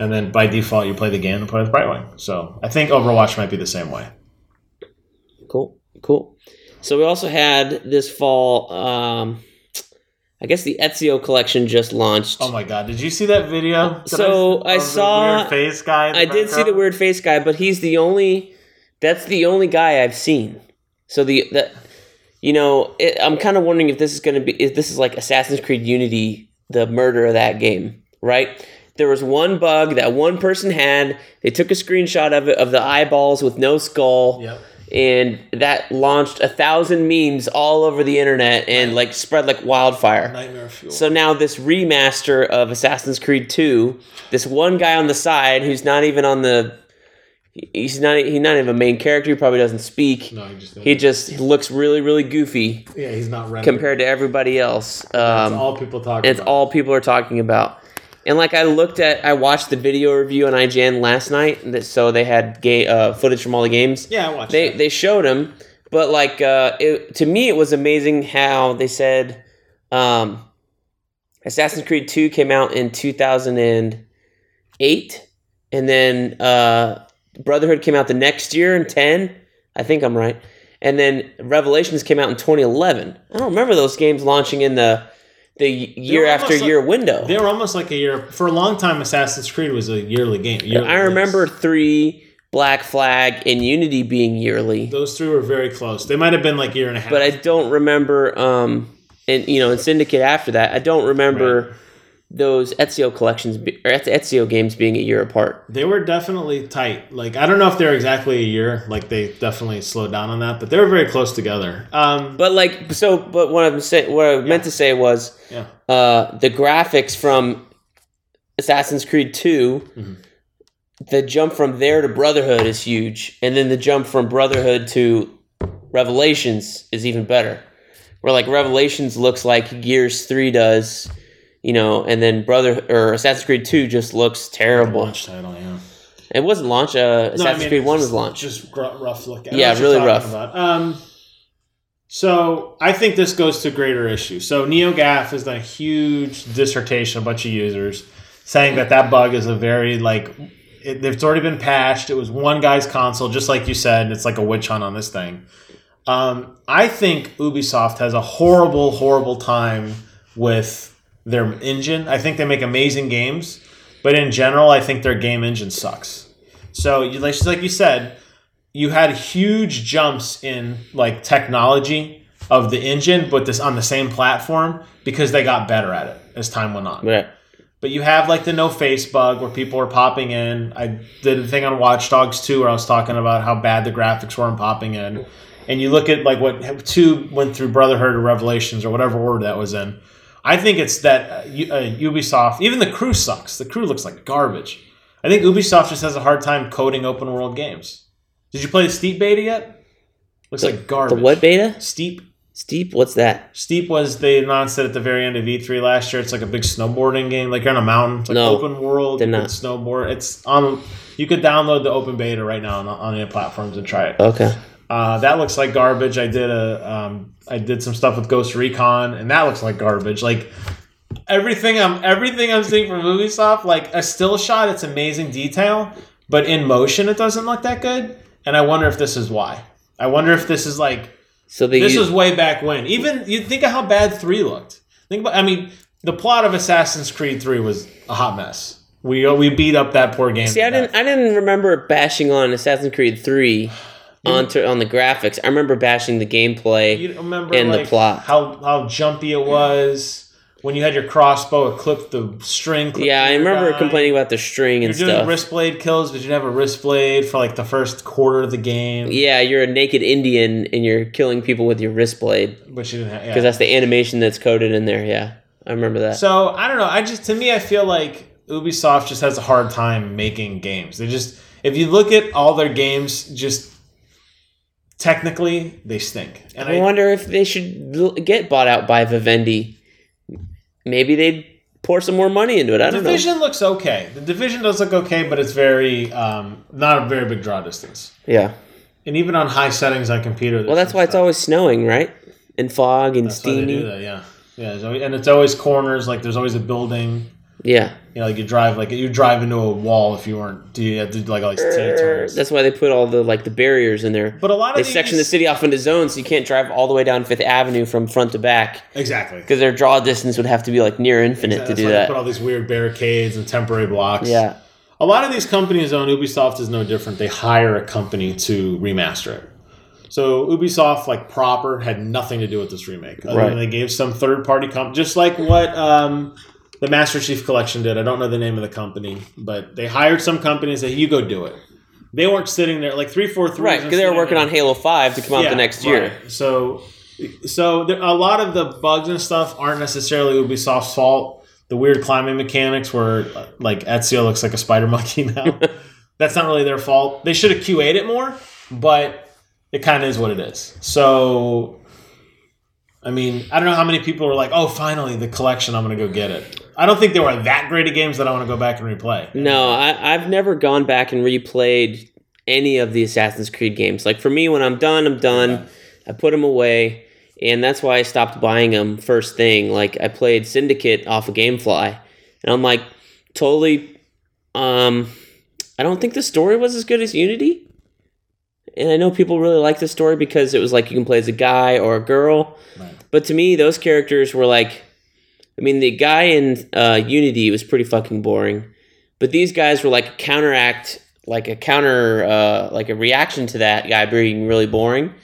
And then by default, you play the game and play with Brightwing. So I think Overwatch might be the same way. Cool, cool. So we also had this fall. Um, I guess the Ezio collection just launched. Oh my god, did you see that video? Did So, I the saw- weird face guy. I did see the weird face guy, but he's the only. That's the only guy I've seen. So the that, you know, it, I'm kind of wondering if this is going to be if this is like Assassin's Creed Unity, the murder of that game, right? There was one bug that one person had. They took a screenshot of it of the eyeballs with no skull. Yep. And that launched a thousand memes all over the internet and like spread like wildfire. Nightmare fuel. So now this remaster of Assassin's Creed 2, this one guy on the side who's not even on the he's not he's not even a main character, he probably doesn't speak. no, he just He just he looks really really goofy yeah, he's not ready. compared to everybody else. Um all people talk it's about. all people are talking about. And like I looked at I watched the video review on IGN last night, that- so they had gay uh, footage from all the games yeah, I watched. they that. they showed him but like uh it, to me it was amazing how they said um assassin's creed 2 came out in 2008 and then uh brotherhood came out the next year in 10 i think i'm right and then revelations came out in 2011 i don't remember those games launching in the the year after year like- window They were almost like a year for a long time. Assassin's Creed was a yearly game. yearly i remember release. 3 black flag and unity being yearly those three were very close. They might have been like a year and a half. but I don't remember. Um, and you know, in Syndicate after that, I don't remember those Ezio collections be, or Ez- Ezio games being a year apart. they were definitely tight. Like I don't know if they're exactly a year. Like they definitely slowed down on that, but they were very close together. Um, But like, so, but what I'm saying, what I meant to say was, yeah, uh, the graphics from Assassin's Creed 2 Mhm. the jump from there to Brotherhood is huge, and then the jump from Brotherhood to Revelations is even better. Where like Revelations looks like Gears Three does, you know, and then Brother or Assassin's Creed Two just looks terrible. launch title. Yeah, It wasn't launched. Uh, Assassin's No, I mean, Creed One just- was launched. Just gr- rough look. At. Yeah, really rough. About. Um, so I think this goes to greater issue. So NeoGAF has done a huge dissertation, a bunch of users saying that that bug is a very like it, it's already been patched. It was one guy's console, just like you said. It's like a witch hunt on this thing. Um, I think Ubisoft has a horrible, horrible time with their engine. I think they make amazing games, but in general, I think their game engine sucks. So, you, like, like you said, you had huge jumps in like technology of the engine, but this on the same platform because they got better at it as time went on. Yeah. But you have like the no face bug where people are popping in. I did a thing on Watch Dogs 2 where I was talking about how bad the graphics were and popping in. And you look at like what 2 went through Brotherhood or Revelations or whatever order that was in. I think it's that uh, uh, Ubisoft, even the crew sucks. The crew looks like garbage. I think Ubisoft just has a hard time coding open world games. Did you play the Steep beta yet? Looks like garbage. The what beta? Steep. Steep. What's that? Steep was they announced it at the very end of E3 last year. It's like a big snowboarding game. Like you're on a mountain. It's like No, open world. did not. snowboard. It's on. You could download the open beta right now on, on any platforms and try it. Okay. Uh, that looks like garbage. I did a um, I did some stuff with Ghost Recon, and that looks like garbage. Like everything I'm everything I'm seeing from Ubisoft, like a still shot, it's amazing detail, but in motion, it doesn't look that good. And I wonder if this is why. I wonder if this is like So they this use, was way back when. Even you think of how bad three looked. Think about. I mean, the plot of Assassin's Creed Three was a hot mess. We we beat up that poor game. see. I didn't. I didn't remember bashing on Assassin's Creed Three Mm. onto on the graphics. I remember bashing the gameplay. You remember and the plot. how how jumpy it was when you had your crossbow. It clipped the string. clipped yeah, I remember guy. complaining about the string You're and doing stuff. wrist blade kills, but you didn't have a wrist blade for like the first quarter of the game. yeah, you're a naked Indian and you're killing people with your wrist blade but you didn't have. because Yeah. that's the animation that's coded in there. Yeah, I remember that. So I don't know. I just to me, I feel like Ubisoft just has a hard time making games. They just if you look at all their games, just technically they stink. And I I, wonder if they should get bought out by Vivendi. Maybe they'd pour some more money into it. I don't know. The division looks okay. The division does look okay, but it's very um, not a very big draw distance. Yeah. and even on high settings on computer. Well, that's why it's always snowing, right? And fog and That's why they do steamy. that, yeah, yeah. And it's always corners. Like there's always a building. Yeah, You know, like you drive like you drive into a wall if you weren't. Do you have to do like all these T-turns? that's why they put all the like the barriers in there. But a lot of They these, section the city off into zones, so you can't drive all the way down Fifth Avenue from front to back exactly. because their draw distance would have to be like near infinite That's to do why they put all these weird barricades and temporary blocks. Yeah, A lot of these companies own Ubisoft is no different. They hire a company to remaster it. So Ubisoft, like proper, had nothing to do with this remake. Other Right. than they gave some third party company, just like what um, the Master Chief Collection did. I don't know the name of the company, but they hired some company and said, "You go do it." They weren't sitting there like three four three. right. Because they were working on Halo Five to come out the next year. right. So, so there, a lot of the bugs and stuff aren't necessarily Ubisoft's fault. The weird climbing mechanics, where like Ezio looks like a spider [laughs] monkey now, [laughs] that's not really their fault. They should have QA'd it more, but it kind of is what it is. So, I mean, I don't know how many people are like, "Oh, finally, the collection! I'm going to go get it." I don't think they were that great of games that I want to go back and replay. No, I, I've never gone back and replayed any of the Assassin's Creed games. Like for me, when I'm done, I'm done. I put them away, and that's why I stopped buying them first thing. Like I played Syndicate off of GameFly, and I'm like totally. Um, I don't think the story was as good as Unity, and I know people really like the story because it was like you can play as a guy or a girl. Right. But to me, those characters were like, I mean, the guy in uh, Unity was pretty fucking boring, but these guys were like a counteract, like a counter, uh, like a reaction to that guy being really boring.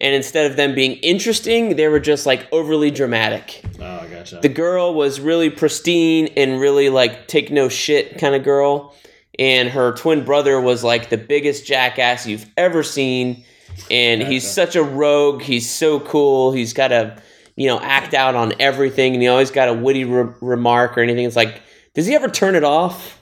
And instead of them being interesting, they were just like overly dramatic. Oh, gotcha. The girl was really pristine and really like take no shit kind of girl. And her twin brother was like the biggest jackass you've ever seen. And he's such a rogue. He's so cool. He's got to, you know, act out on everything. And he always got a witty re- remark or anything. It's like, does he ever turn it off?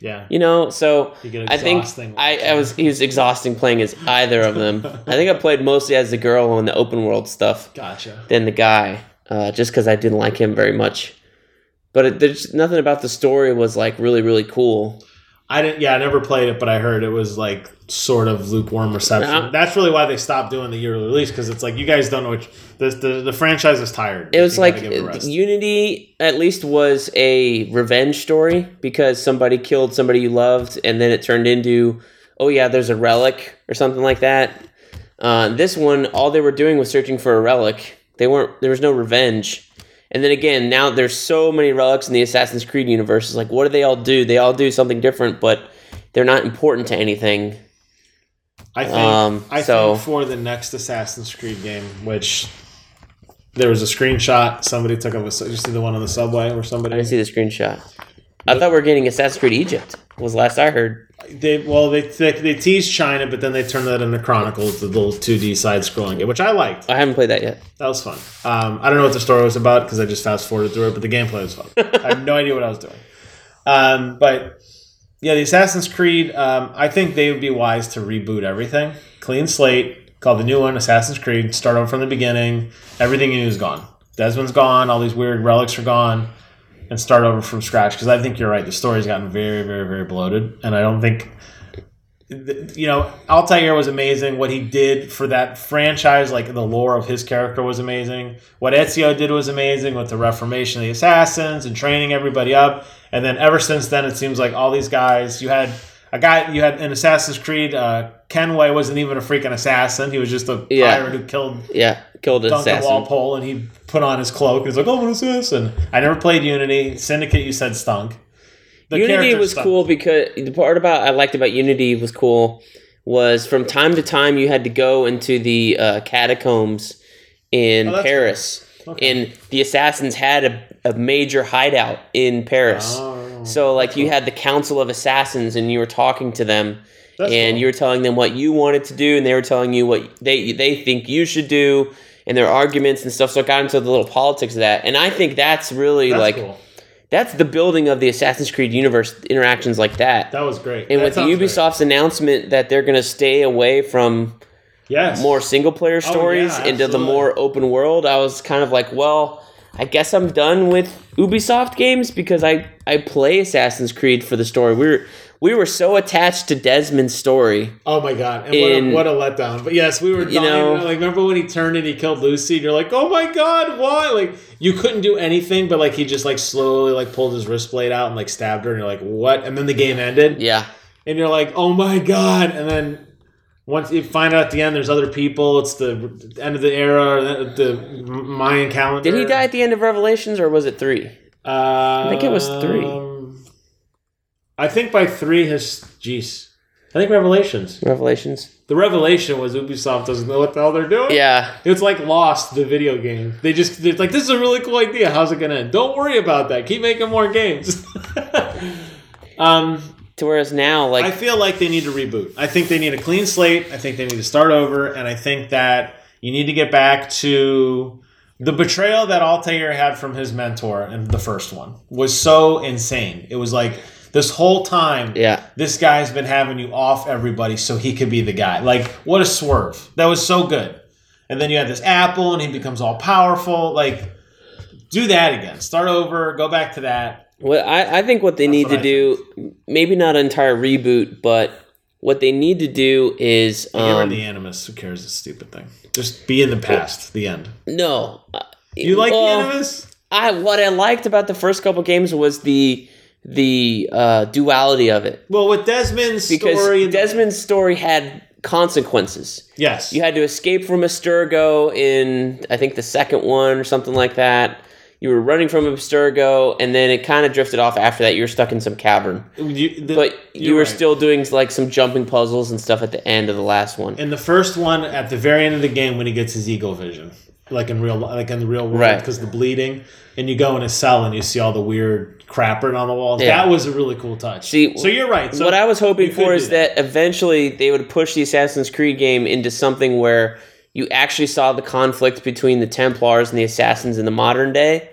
yeah. You know, so I think I. I was he was exhausting playing as either of them. [laughs] I think I played mostly as the girl on the open world stuff Gotcha. than the guy, uh, just because I didn't like him very much. But it, there's nothing about the story was like really really cool. I didn't. Yeah, I never played it, but I heard it was like sort of lukewarm reception. That's really why they stopped doing the yearly release because it's like you guys don't know which the the, the franchise is tired. It was like it. Unity at least was a revenge story because somebody killed somebody you loved, and then it turned into, oh yeah, there's a relic or something like that. Uh, this one, all they were doing was searching for a relic. They weren't. There was no revenge. And then again, now there's so many relics in the Assassin's Creed universe. It's like, what do they all do? They all do something different, but they're not important to anything. I think. um, I so- think for the next Assassin's Creed game, which there was a screenshot somebody took of a. Did you see the one on the subway where somebody? I didn't see the screenshot. I thought we were getting Assassin's Creed Egypt. Was last I heard. They well they they, they teased China, but then they turned that into Chronicles, the little two D side scrolling game, which I liked. I haven't played that yet. That was fun. Um, I don't know what the story was about because I just fast forwarded through it, but the gameplay was fun. I have no idea what I was doing. Um, but yeah, the Assassin's Creed, um, I think they would be wise to reboot everything, clean slate, call the new one Assassin's Creed, start over from the beginning. Everything new is gone. Desmond's gone. All these weird relics are gone, and start over from scratch. Because I think you're right. The story's gotten very, very, very bloated, and I don't think you know, Altair was amazing. What he did for that franchise, like the lore of his character, was amazing. What Ezio did was amazing with the reformation of the assassins and training everybody up. And then ever since then, it seems like all these guys. You had a guy. You had in Assassin's Creed. Uh, Kenway wasn't even a freaking assassin. He was just a Yeah. pirate who killed Yeah, killed an Duncan assassin. Walpole, and he put on his cloak. He's like, "Oh, I'm an assassin." I never played Unity. Syndicate, you said stunk. The Unity was stunk. cool because the part about I liked about Unity was cool was from time to time you had to go into the uh, catacombs in Oh, Paris, Okay. and the assassins had a, a major hideout in Paris. Oh, so like you had the Council of Assassins, and you were talking to them, That's and cool. you were telling them what you wanted to do, and they were telling you what they they think you should do, and their arguments and stuff. So it got into the little politics of that, and I think that's really that's like cool. that's the building of the Assassin's Creed universe interactions like that. That was great. and That with sounds great. Ubisoft's announcement that they're going to stay away from yes, more single player oh, stories Oh, yeah, into the more open world, I was kind of like, well, I guess I'm done with Ubisoft games because I I play Assassin's Creed for the story. We were we were so attached to Desmond's story. Oh my god! And In- what, a, what a letdown! But yes, we were. You dying. know- like remember when he turned and he killed Lucy? And you're like, oh my god, why? Like you couldn't do anything, but like he just like slowly like pulled his wrist blade out and like stabbed her, and you're like, what? And then the game ended, Yeah. and you're like, oh my god! And then once you find out at the end, there's other people. It's the end of the era, the, the Mayan calendar. Did he die at the end of Revelations or was it three? Uh, i think it was three. I think by three, his jeez. I think Revelations. Revelations. The revelation was Ubisoft doesn't know what the hell they're doing. Yeah. It's like Lost, the video game. They just it's like this is a really cool idea. How's it gonna end? Don't worry about that. Keep making more games. [laughs] um, To whereas now, like I feel like they need to reboot. I think they need a clean slate. I think they need to start over, and I think that you need to get back to the betrayal that Altair had from his mentor in the first one was so insane. It was like this whole time, Yeah. this guy's been having you off everybody so he could be the guy. Like, what a swerve! That was so good. And then you had this apple, and he becomes all powerful. Like, do that again. Start over. Go back to that. Well, I, I think what they need what to I do, maybe not an entire reboot, but what they need to do is Get rid of um, the animus. Who cares? A stupid thing. Just be in the past. The end. no. You like well, the animus? I what I liked about the first couple games was the the uh, duality of it Well, with Desmond's because story, Desmond's story had consequences. yes, You had to escape from Abstergo in I think the second one or something like that. You were running from Abstergo, and then it kind of drifted off after that. You were stuck in some cavern. You- the- But you were right. still doing like some jumping puzzles and stuff at the end of the last one. And the first one at the very end of the game when he gets his eagle vision, like in real, like in the real world, Right. because the bleeding, and you go in a cell and you see all the weird crap written on the walls. Yeah. That was a really cool touch. See, so you're right. So what I was hoping for is that. eventually they would push the Assassin's Creed game into something where you actually saw the conflict between the Templars and the Assassins in the modern day.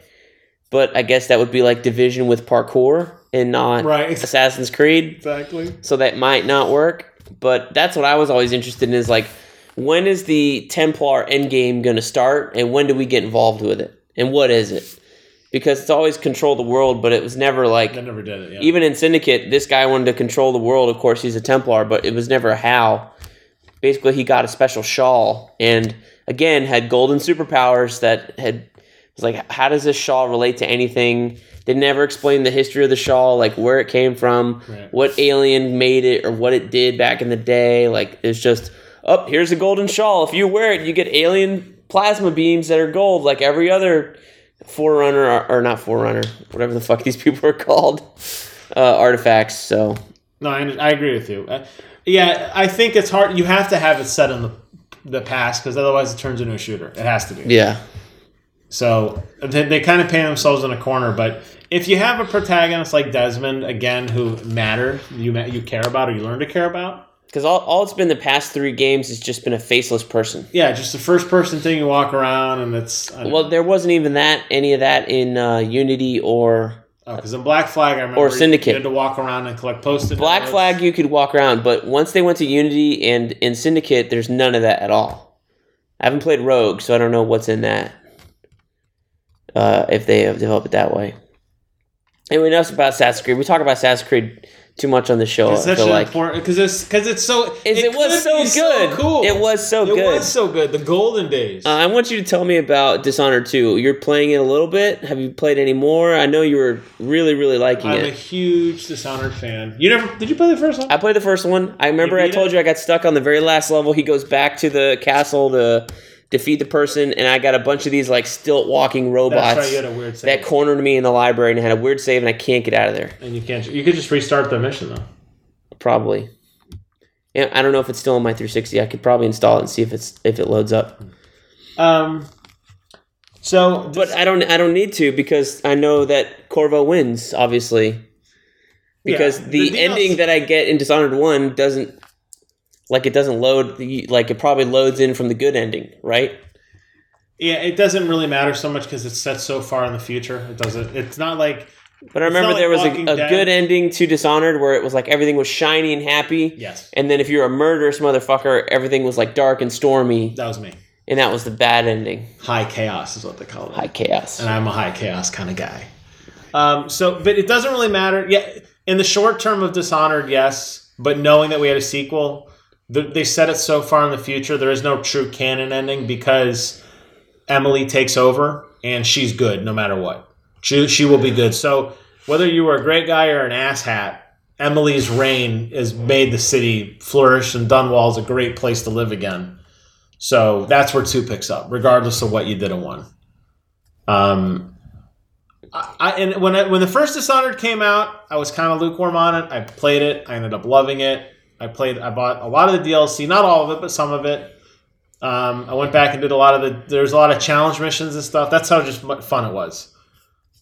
But I guess that would be like Division with parkour and not Right. Assassin's Creed. exactly. so that might not work. But that's what I was always interested in is like, when is the Templar endgame going to start, and when do we get involved with it, and what is it? Because it's always control the world, but it was never like I never did it. Yeah. even in Syndicate, this guy wanted to control the world. Of course, he's a Templar, but it was never how. Basically, he got a special shawl, and again had golden superpowers that had. It was like, how does this shawl relate to anything? They never explained the history of the shawl, like where it came from, Right. what alien made it, or what it did back in the day. Like, it's just, oh, here's a golden shawl. If you wear it, you get alien plasma beams that are gold, like every other Forerunner, or, or not Forerunner, whatever the fuck these [laughs] people are called, uh, artifacts. So, No, I, I agree with you. Uh, yeah, I think it's hard. You have to have it set in the the past because otherwise it turns into a shooter. It has to be. yeah. So they, they kind of paint themselves in a corner. But if you have a protagonist like Desmond again, who mattered, you you care about or you learn to care about. Because all, all it's been the past three games has just been a faceless person. Yeah, just the first person thing you walk around and it's Well, there wasn't even that any of that in uh, Unity or Oh, because in Black Flag I remember Or Syndicate. you had to walk around and collect post-it Black notes. Flag. You could walk around, but once they went to Unity and in Syndicate, there's none of that at all. I haven't played Rogue, so I don't know what's in that. Uh, if they have developed it that way. Anyway, enough about Assassin's Creed. We talk about Assassin's Creed too much on the show. It's such an like important because it's because it's so Is it, was so good. cool. It was so It good. It was so good. The golden days. Uh, I want you to tell me about Dishonored 2. You're playing it a little bit. Have you played any more? I know you were really, really liking it. I'm a huge Dishonored fan. You never did you play the first one? I played the first one. I remember I told it? you I got stuck on the very last level. He goes back to the castle to defeat the person, and I got a bunch of these like stilt walking robots That's right. You had a weird save, that cornered me in the library and I had a weird save, and I can't get out of there. and you can't. You could just restart the mission though. Probably. Yeah, I don't know if it's still on my 360. I could probably install it and see if it's if it loads up. Um. So, But I don't I don't need to because I know that Corvo wins, obviously. Because Yeah, the, the ending that I get in Dishonored 1 doesn't like it doesn't load the- like it probably loads in from the good ending, right? yeah, it doesn't really matter so much because it's set so far in the future. It doesn't. It's not like But I remember there like was a, a good ending to Dishonored where it was like everything was shiny and happy. yes, And then if you're a murderous motherfucker, everything was like dark and stormy, that was me. and that was the bad ending. High chaos is what they call it. High chaos. and I'm a high chaos kind of guy. Um, so, but it doesn't really matter. Yeah, in the short term of Dishonored, yes, but knowing that we had a sequel, they set it so far in the future. There is no true canon ending because Emily takes over and she's good no matter what. She she will be good. So whether you were a great guy or an asshat, Emily's reign has made the city flourish, and Dunwall's a great place to live again. So that's where two picks up, regardless of what you did in one. Um, I, I and when I, when the first Dishonored came out, I was kind of lukewarm on it. I played it. I ended up loving it. I played. I bought a lot of the DLC, not all of it, but some of it. Um, I went back and did a lot of the. There's a lot of challenge missions and stuff. That's how just fun it was.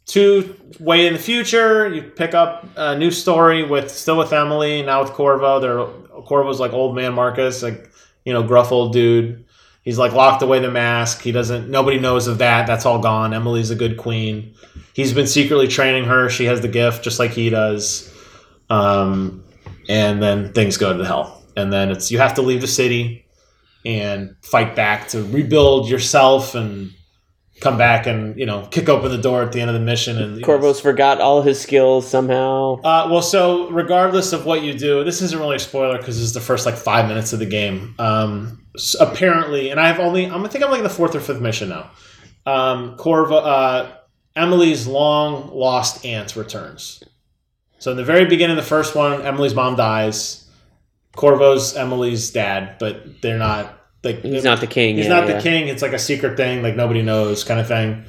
Two way in the future, you pick up a new story with still with Emily now with Corvo. They're Corvo's like old man Marcus, like you know gruff old dude. He's like locked away the mask. He doesn't. Nobody knows of that. That's all gone. Emily's a good queen. He's been secretly training her. She has the gift, just like he does. Um, and then things go to hell. And then it's you have to leave the city and fight back to rebuild yourself and come back and you know kick open the door at the end of the mission. And you know, Corvo's forgot all his skills somehow. uh, well, so regardless of what you do, this isn't really a spoiler because this is the first like five minutes of the game. Um, s- apparently, and I've only I'm I think I'm like the fourth or fifth mission now. Um, Corvo, uh, Emily's long lost aunt returns. So in the very beginning of the first one, Emily's mom dies. Corvo's Emily's dad, but they're not like He's not the king. He's yeah, not yeah. the king. It's like a secret thing, like nobody knows, kind of thing.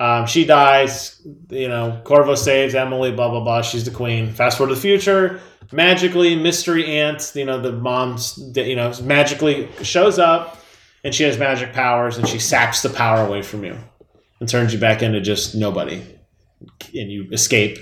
Um, she dies. You know, Corvo saves Emily. Blah blah blah. She's the queen. Fast forward to the future. Magically, mystery aunt. You know, the mom's. You know, magically shows up, and she has magic powers, and she saps the power away from you, and turns you back into just nobody, and you escape.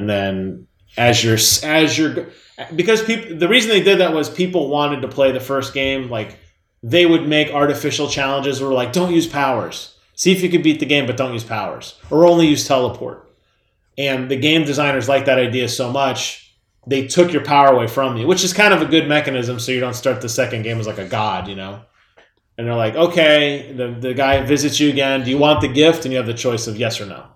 And then as you're as you're because people the reason they did that was people wanted to play the first game like they would make artificial challenges where like don't use powers. See if you could beat the game but don't use powers. Or only use teleport. And the game designers like that idea so much they took your power away from you which is kind of a good mechanism so you don't start the second game as like a god you know? And they're like okay the, the guy visits you again. Do you want the gift? And you have the choice of yes or no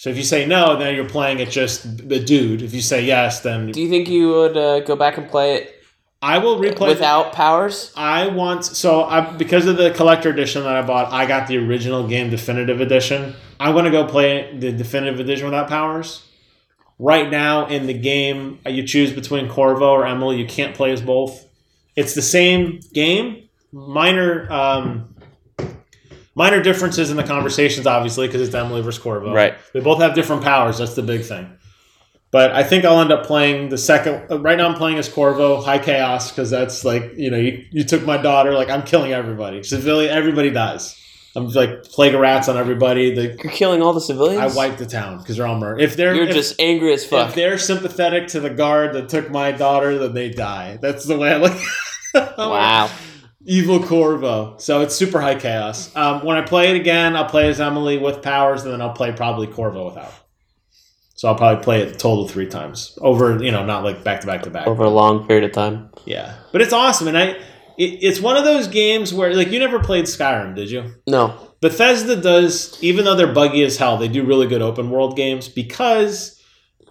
so if you say no then you're playing it just the dude if you say yes then Do you think you would uh, go back and play it i will replay the- without powers? I want so I because of the collector edition that I bought, I got the original game definitive edition. I'm gonna go play the definitive edition without powers. Right now in the game, you choose between Corvo or Emily. You can't play as both. It's the same game. Minor um, minor differences in the conversations, obviously, because it's Emily versus Corvo. Right. They both have different powers. That's the big thing. But I think I'll end up playing the second. uh, Right now, I'm playing as Corvo, High Chaos, because that's like you know you, you took my daughter. Like I'm killing everybody. Civilian, everybody dies. I'm like plague of rats on everybody. The, You're killing all the civilians. I wiped the town because they're all murdered. If they're You're if, just angry as fuck. if they're sympathetic to the guard that took my daughter, then they die. That's the way I look. [laughs] Wow. Evil Corvo. So it's super high chaos. Um, when I play it again, I'll play as Emily with powers, and then I'll play probably Corvo without. So I'll probably play it total three times over, you know, not like back to back to back. Over a long period of time. Yeah, but it's awesome, and I, it, it's one of those games where like you never played Skyrim, did you? No. Bethesda does, even though they're buggy as hell, they do really good open world games because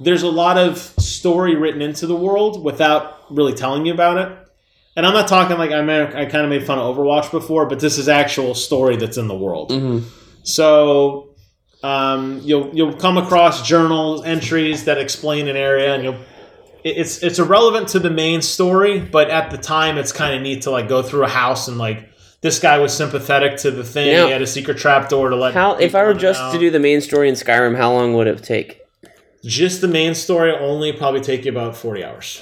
there's a lot of story written into the world without really telling you about it. And I'm not talking like I mean, I kind of made fun of Overwatch before, but this is actual story that's in the world. hmm So um, you'll you'll come across journal entries that explain an area, and you'll it's it's irrelevant to the main story, but at the time, it's kind of neat to like go through a house and like this guy was sympathetic to the thing. He had a secret trap door to let. How if I were just and to do the main story in Skyrim, how long would it take? just the main story, only probably take you about forty hours.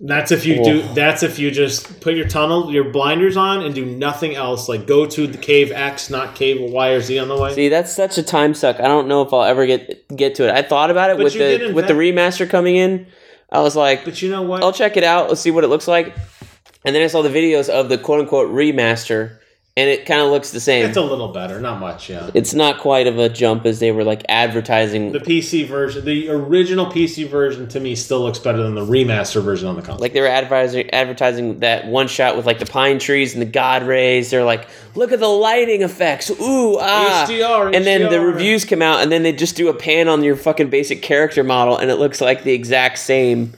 That's if you do. Oh. That's if you just put your tunnel, your blinders on, and do nothing else. Like go to the cave X, not cave Y or Z on the way. See, that's such a time suck. I don't know if I'll ever get get to it. I thought about it But with the with the remaster coming in. I was like, But you know what? I'll check it out. Let's see what it looks like. And then I saw the videos of the quote unquote remaster, and it kind of looks the same. It's a little better, not much. Yeah. it's not quite of a jump as they were like advertising. The PC version, the original PC version, to me still looks better than the remaster version on the console. like they were advertising advertising that one shot with like the pine trees and the god rays. They're like, look at the lighting effects. Ooh ah. HDR, and then the reviews come out, and then they just do a pan on your fucking basic character model, and it looks like the exact same.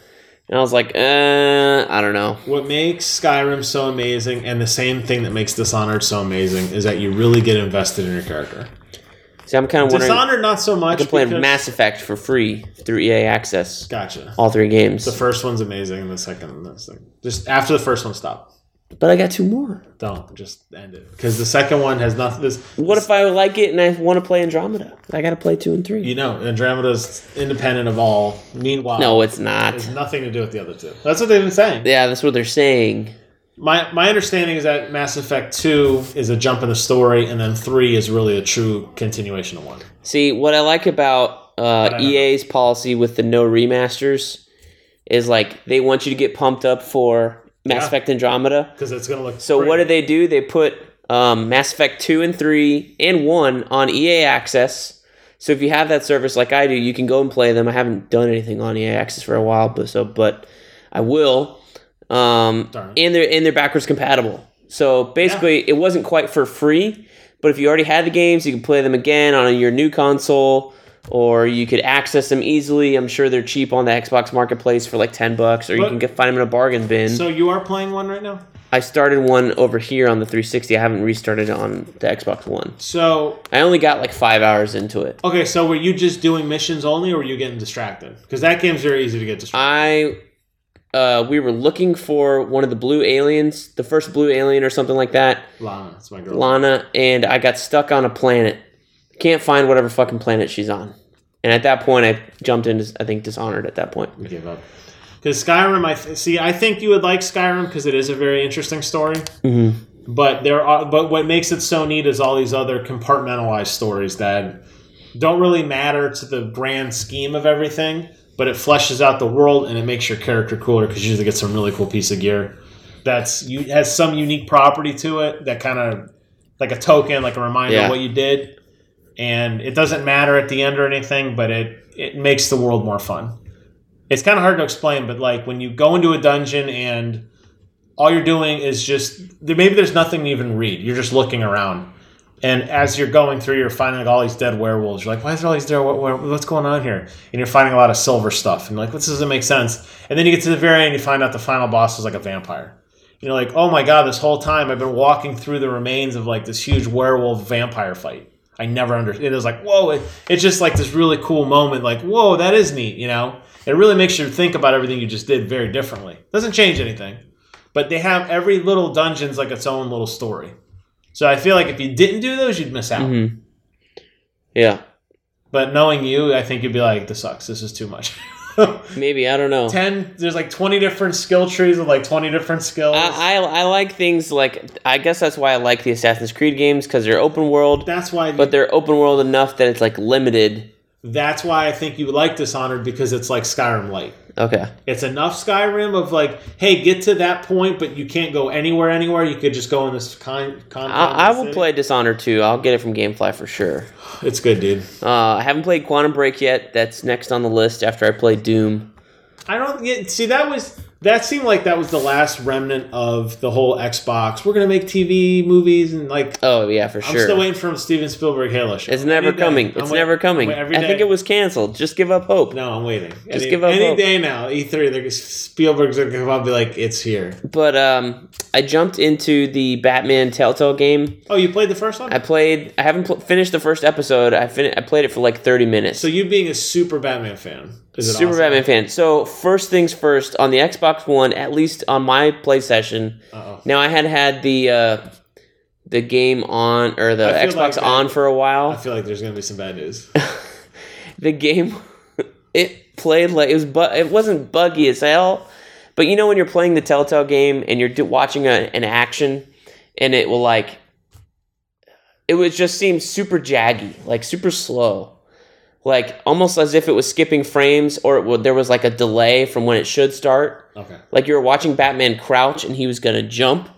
And I was like, uh, I don't know. What makes Skyrim so amazing, and the same thing that makes Dishonored so amazing, is that you really get invested in your character. See, I'm kind of wondering. Dishonored, not so much. I can play Mass Effect for free through EA Access. Gotcha. All three games. The first one's amazing, and the second, and the second. Just after the first one, stop. But I got two more. Don't just end it because the second one has nothing. This What if I like it and I want to play Andromeda? I got to play two and three. you know Andromeda's independent of all. Meanwhile, no, it's not. has nothing to do with the other two. That's what they've been saying. Yeah, that's what they're saying. My my understanding is that Mass Effect Two is a jump in the story, and then Three is really a true continuation of one. See, what I like about uh, I know. EA's policy with the no remasters is like they want you to get pumped up for Mass Yeah. Effect Andromeda. Because it's gonna look. So what pretty. do they do? They put um, Mass Effect 2 and 3 and 1 on EA Access. So if you have that service like I do, you can go and play them. I haven't done anything on EA Access for a while, but so but I will. Um, Darn and they're and they're backwards compatible. So basically, it wasn't quite for free, but if you already had the games, you can play them again on your new console, or you could access them easily. I'm sure they're cheap on the Xbox Marketplace for like ten bucks, or you can get, find them in a bargain bin. So you are playing one right now. I started one over here on the 360. I haven't restarted it on the Xbox One. So I only got like five hours into it. okay, so were you just doing missions only, or were you getting distracted? Because that game's very easy to get distracted. I, uh, we were looking for one of the blue aliens, the first blue alien or something like that, Lana, that's my girl. Lana, and I got stuck on a planet. Can't find whatever fucking planet she's on. And at that point, I jumped into, I think, Dishonored at that point. I gave up. Because Skyrim, I th- see. I think you would like Skyrim because it is a very interesting story. Mm-hmm. But there are, but what makes it so neat is all these other compartmentalized stories that don't really matter to the grand scheme of everything. But it fleshes out the world and it makes your character cooler because you usually get some really cool piece of gear that's you has some unique property to it that kind of like a token, like a reminder Yeah. of what you did. And it doesn't matter at the end or anything, but it it makes the world more fun it's kind of hard to explain, but like when you go into a dungeon and all you're doing is just maybe there's nothing to even read. You're just looking around, and as you're going through, you're finding all these dead werewolves. You're like, why is there all these dead? What, what- what's going on here? And you're finding a lot of silver stuff, and like, this doesn't make sense. And then you get to the very end, you find out the final boss is like a vampire. You're like, oh my god, this whole time I've been walking through the remains of like this huge werewolf vampire fight. I never understood. It was like, whoa! It, it's just like this really cool moment. Like, whoa, that is neat. You know, it really makes you think about everything you just did very differently. Doesn't change anything, but they have every little dungeon's like its own little story. So I feel like if you didn't do those, you'd miss out. Mm-hmm. Yeah, But knowing you, I think you'd be like, this sucks. This is too much. [laughs] [laughs] maybe I don't know. Ten. There's like twenty different skill trees with like twenty different skills. I, I, I like things like I guess that's why I like the Assassin's Creed games because they're open world, that's why. but they're open world enough that it's like limited. that's why I think you would like Dishonored because it's like Skyrim Light. Okay, It's enough Skyrim of like, hey, get to that point, but you can't go anywhere. Anywhere you could just go in this kind. Con- I, I will play Dishonored 2. I'll get it from GameFly for sure. It's good, dude. Uh, I haven't played Quantum Break yet. That's next on the list after I play Doom. I don't get. See, that was that seemed like that was the last remnant of the whole Xbox. We're gonna make TV movies and like. Oh yeah, for sure. I'm still waiting for Steven Spielberg Halo show. It's never coming. It's wait- never coming. I think it was canceled. Just give up hope. No, I'm waiting. Just any, give up any hope. day now. E3, they're, Spielberg's gonna come up and be like, "It's here." But um, I jumped into the Batman Telltale game. Oh, you played the first one. I played. I haven't pl- finished the first episode. I fin- I played it for like thirty minutes. so you being a super Batman fan, is it Super awesome? Batman fan. So first things first, on the Xbox One, at least on my play session. Uh-oh. Now I had had the uh, the game on or the Xbox like that- on for a while. I feel like there's gonna be some bad news. [laughs] the game [laughs] it played like it was but it wasn't buggy as hell but you know when you're playing the telltale game and you're watching a, an action and it will like it would just seem super jaggy like super slow like almost as if it was skipping frames or it would, there was like a delay from when it should start Okay. like you were watching batman crouch and he was gonna jump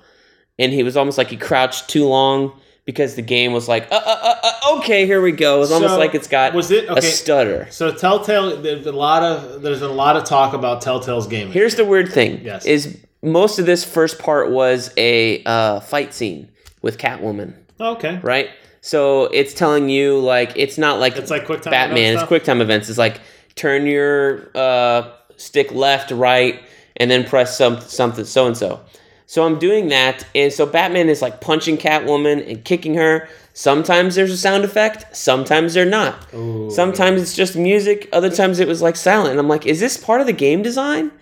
and he was almost like he crouched too long because the game was like, uh, uh, uh, uh, okay, here we go. It was almost like it's got was it- a stutter. So Telltale, there's a lot of there's a lot of talk about Telltale's gaming. Here's the weird thing: Yes. is most of this first part was a uh, fight scene with Catwoman, okay. right? So it's telling you like it's not like It's like QuickTime Batman. event quick time events. It's like turn your uh, stick left, right, and then press some something so and so. So I'm doing that, and so Batman is like punching Catwoman and kicking her. Sometimes there's a sound effect. Sometimes they're not. Sometimes it's just music. Other times it was like silent. And I'm like, is this part of the game design?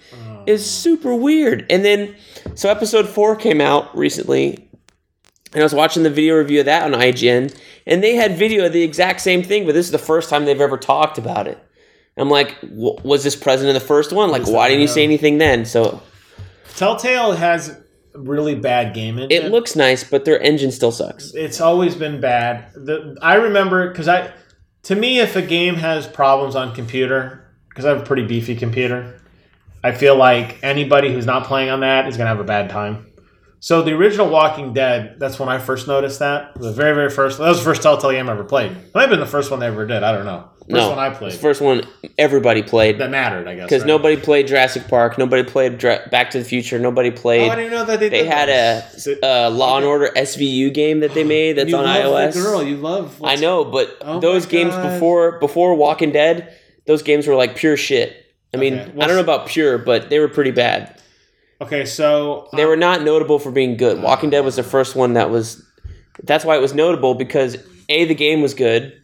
It's super weird. And then, so episode four came out recently, and I was watching the video review of that on IGN, and they had video of the exact same thing, but this is the first time they've ever talked about it. I'm like, was this present in the first one? Like, why didn't you say anything then? So Telltale has really bad game engine. it looks nice, but their engine still sucks. it's always been bad. The I remember because I, to me, if a game has problems on computer, because I have a pretty beefy computer, I feel like anybody who's not playing on that is gonna have a bad time. So the original Walking Dead, that's when I first noticed that. The very, very first. That was the first Telltale game I ever played. It might have been the first one they ever did. I don't know. First no, one I played the first one everybody played that mattered, I guess. because right? nobody played Jurassic Park, nobody played Dra- Back to the Future, nobody Oh, played. I didn't know that they. they had that. a, a Law and Order SVU game that they made that's you on iOS. Girl, you love. I know, but Oh those games before before Walking Dead, those games were like pure shit. I mean, Okay, I don't know about pure, but they were pretty bad. Okay, so They were um, not notable for being good. Uh, Walking Dead was the first one that was. That's why it was notable because a the game was good,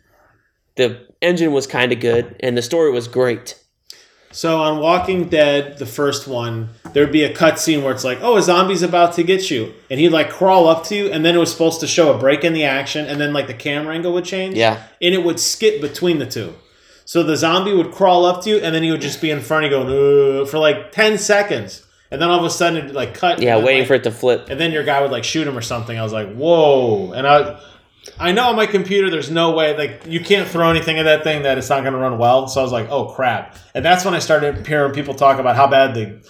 the engine was kind of good, and the story was great. So on Walking Dead, the first one, there'd be a cutscene where it's like, "Oh, a zombie's about to get you," and he'd like crawl up to you, and then it was supposed to show a break in the action, and then like the camera angle would change, Yeah, and it would skip between the two. So the zombie would crawl up to you, and then he would just be in front of you going for like ten seconds, and then all of a sudden it'd like cut. yeah, waiting like- for it to flip. and then your guy would like shoot him or something. I was like, "Whoa!" And I, I know on my computer, there's no way like you can't throw anything at that thing that it's not going to run well. So I was like, "Oh crap!" And that's when I started hearing people talk about how bad the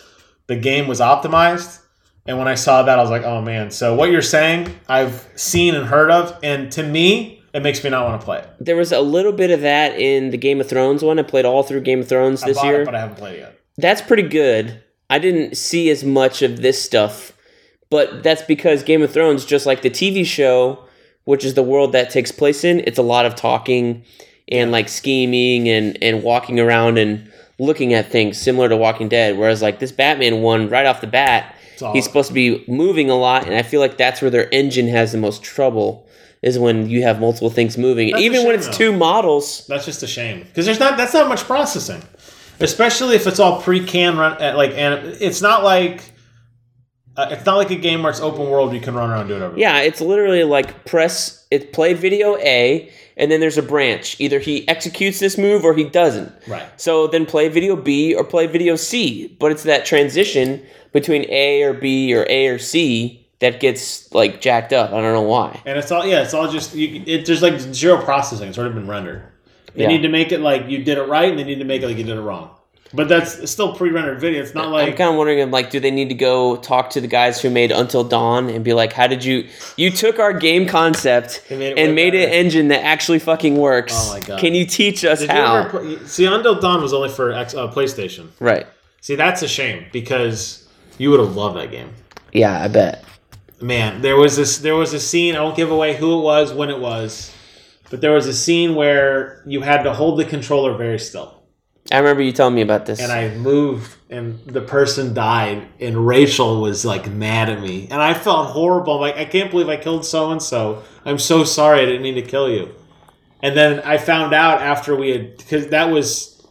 the game was optimized. And when I saw that, I was like, "Oh man!" So what you're saying, I've seen and heard of, and to me, it makes me not want to play it. There was a little bit of that in the Game of Thrones one. I played all through Game of Thrones I this year. it, but I haven't played it yet. that's pretty good. I didn't see as much of this stuff, but that's because Game of Thrones, just like the TV show, which is the world that takes place in, it's a lot of talking and like scheming and and walking around and looking at things similar to Walking Dead. Whereas like this Batman one, right off the bat, he's supposed to be moving a lot, and I feel like that's where their engine has the most trouble. Is when you have multiple things moving, That's even when it's though. two models. That's just a shame because there's not that's not much processing, especially if it's all pre-can run at like and it's not like uh, it's not like a game where it's open world you can run around and do whatever. Yeah, it's literally like press it play video A and then there's a branch. Either he executes this move or he doesn't. Right. So then play video B or play video C. But it's that transition between A or B or A or C that gets like jacked up. I don't know why. And it's all yeah, it's all just you, it, there's like zero processing. It's already been rendered. They Yeah. need to make it like you did it right, and they need to make it like you did it wrong. But that's still pre-rendered video. It's not like I'm kind of wondering like do they need to go talk to the guys who made Until Dawn and be like, how did you you took our game concept made and made an engine that actually fucking works? Oh my God. Can you teach us Did how? ever see Until Dawn was only for X, uh, PlayStation. right. See, that's a shame because you would have loved that game. Yeah, I bet. man there was this there was a scene i won't give away who it was when it was but there was a scene where you had to hold the controller very still. I remember you telling me about this. and i moved and the person died and rachel was like mad at me. And i felt horrible. I'm like i can't believe i killed so and so i'm so sorry. I didn't mean to kill you. And then i found out after we had because that was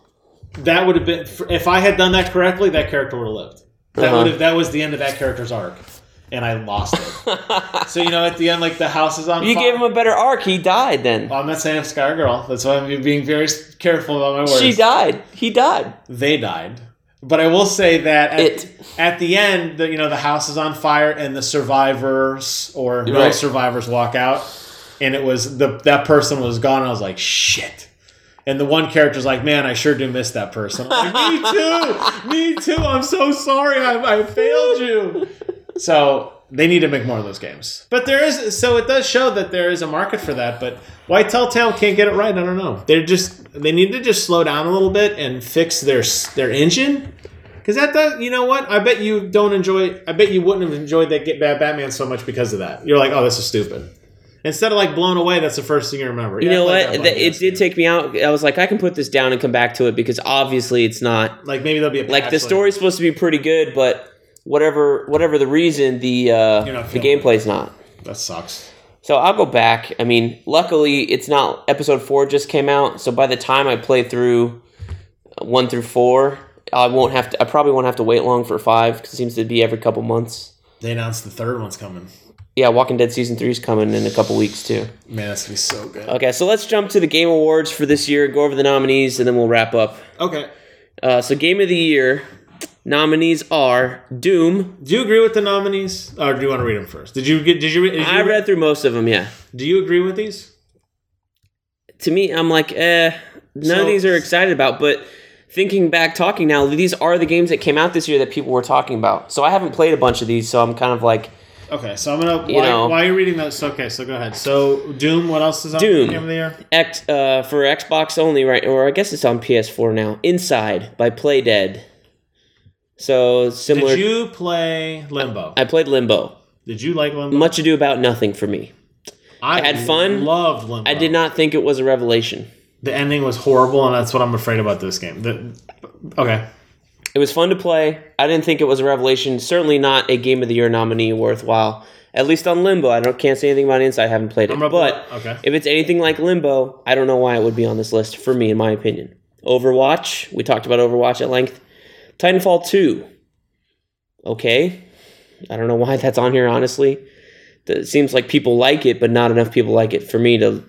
that would have been if i had done that correctly that character would have lived. That Uh-huh. would have that was the end of that character's arc and i lost it [laughs] so you know, at the end, like the house is on. Fire. You fire. gave him a better arc. He died then. Well, I'm not saying I'm Sky Girl. That's why I'm being very careful about my words. She died. He died. They died, but I will say that at, It. at the end, the, you know, the house is on fire and the survivors or no Right. survivors walk out, and it was the that person was gone. I was like, shit. And the one character's like, man, I sure do miss that person. Like, me [laughs] too. Me too. I'm so sorry. I, I failed you. So they need to make more of those games. But there is so it does show that there is a market for that. But why Telltale can't get it right? I don't know. They're just they need to just slow down a little bit and fix their their engine. Because that does, you know what? I bet you don't enjoy. I bet you wouldn't have enjoyed that Get Bad Batman so much because of that. You're like, oh, this is stupid. Instead of like blown away, that's the first thing you remember. You Yeah, know what? that It did take me out. I was like, I can put this down and come back to it because obviously it's not Like maybe there'll be a like the story's supposed to be pretty good, but whatever whatever the reason, the uh, the gameplay's not. That sucks. So I'll go back. I mean, luckily it's not episode four just came out, so by the time I play through one through four, I won't have to. I probably won't have to wait long for five because it seems to be every couple months. They announced the third one's coming. Yeah, Walking Dead season three is coming in a couple weeks too. Man, that's gonna be so good. Okay, so let's jump to the game awards for this year. Go over the nominees, and then we'll wrap up. Okay. Uh, so, game of the year nominees are Doom. Do you agree with the nominees, or do you want to read them first? Did you get? Did you? Did you I read through most of them. Yeah. Do you agree with these? To me, I'm like, eh. None So- of these are excited about, but thinking back, talking now, these are the games that came out this year that people were talking about. So I haven't played a bunch of these, so I'm kind of like, Okay, so I'm gonna. You why, know. why are you reading those? Okay, so go ahead. So Doom. What else is on Doom. Game of the Year? X uh, for Xbox only, right? Or I guess it's on PS4 now. Inside by Playdead. So similar. Did you play Limbo? I played Limbo. Did you like Limbo? Much ado about nothing for me. I had fun. Loved Limbo. I did not think it was a revelation. The ending was horrible, and that's what I'm afraid about this game. The, okay. It was fun to play. I didn't think it was a revelation. Certainly not a game of the year nominee worthwhile. At least on Limbo, I don't can't say anything about Inside. I haven't played it, but okay. if it's anything like Limbo, I don't know why it would be on this list for me, in my opinion. Overwatch. We talked about Overwatch at length. Titanfall two. Okay, I don't know why that's on here. Honestly, it seems like people like it, but not enough people like it for me to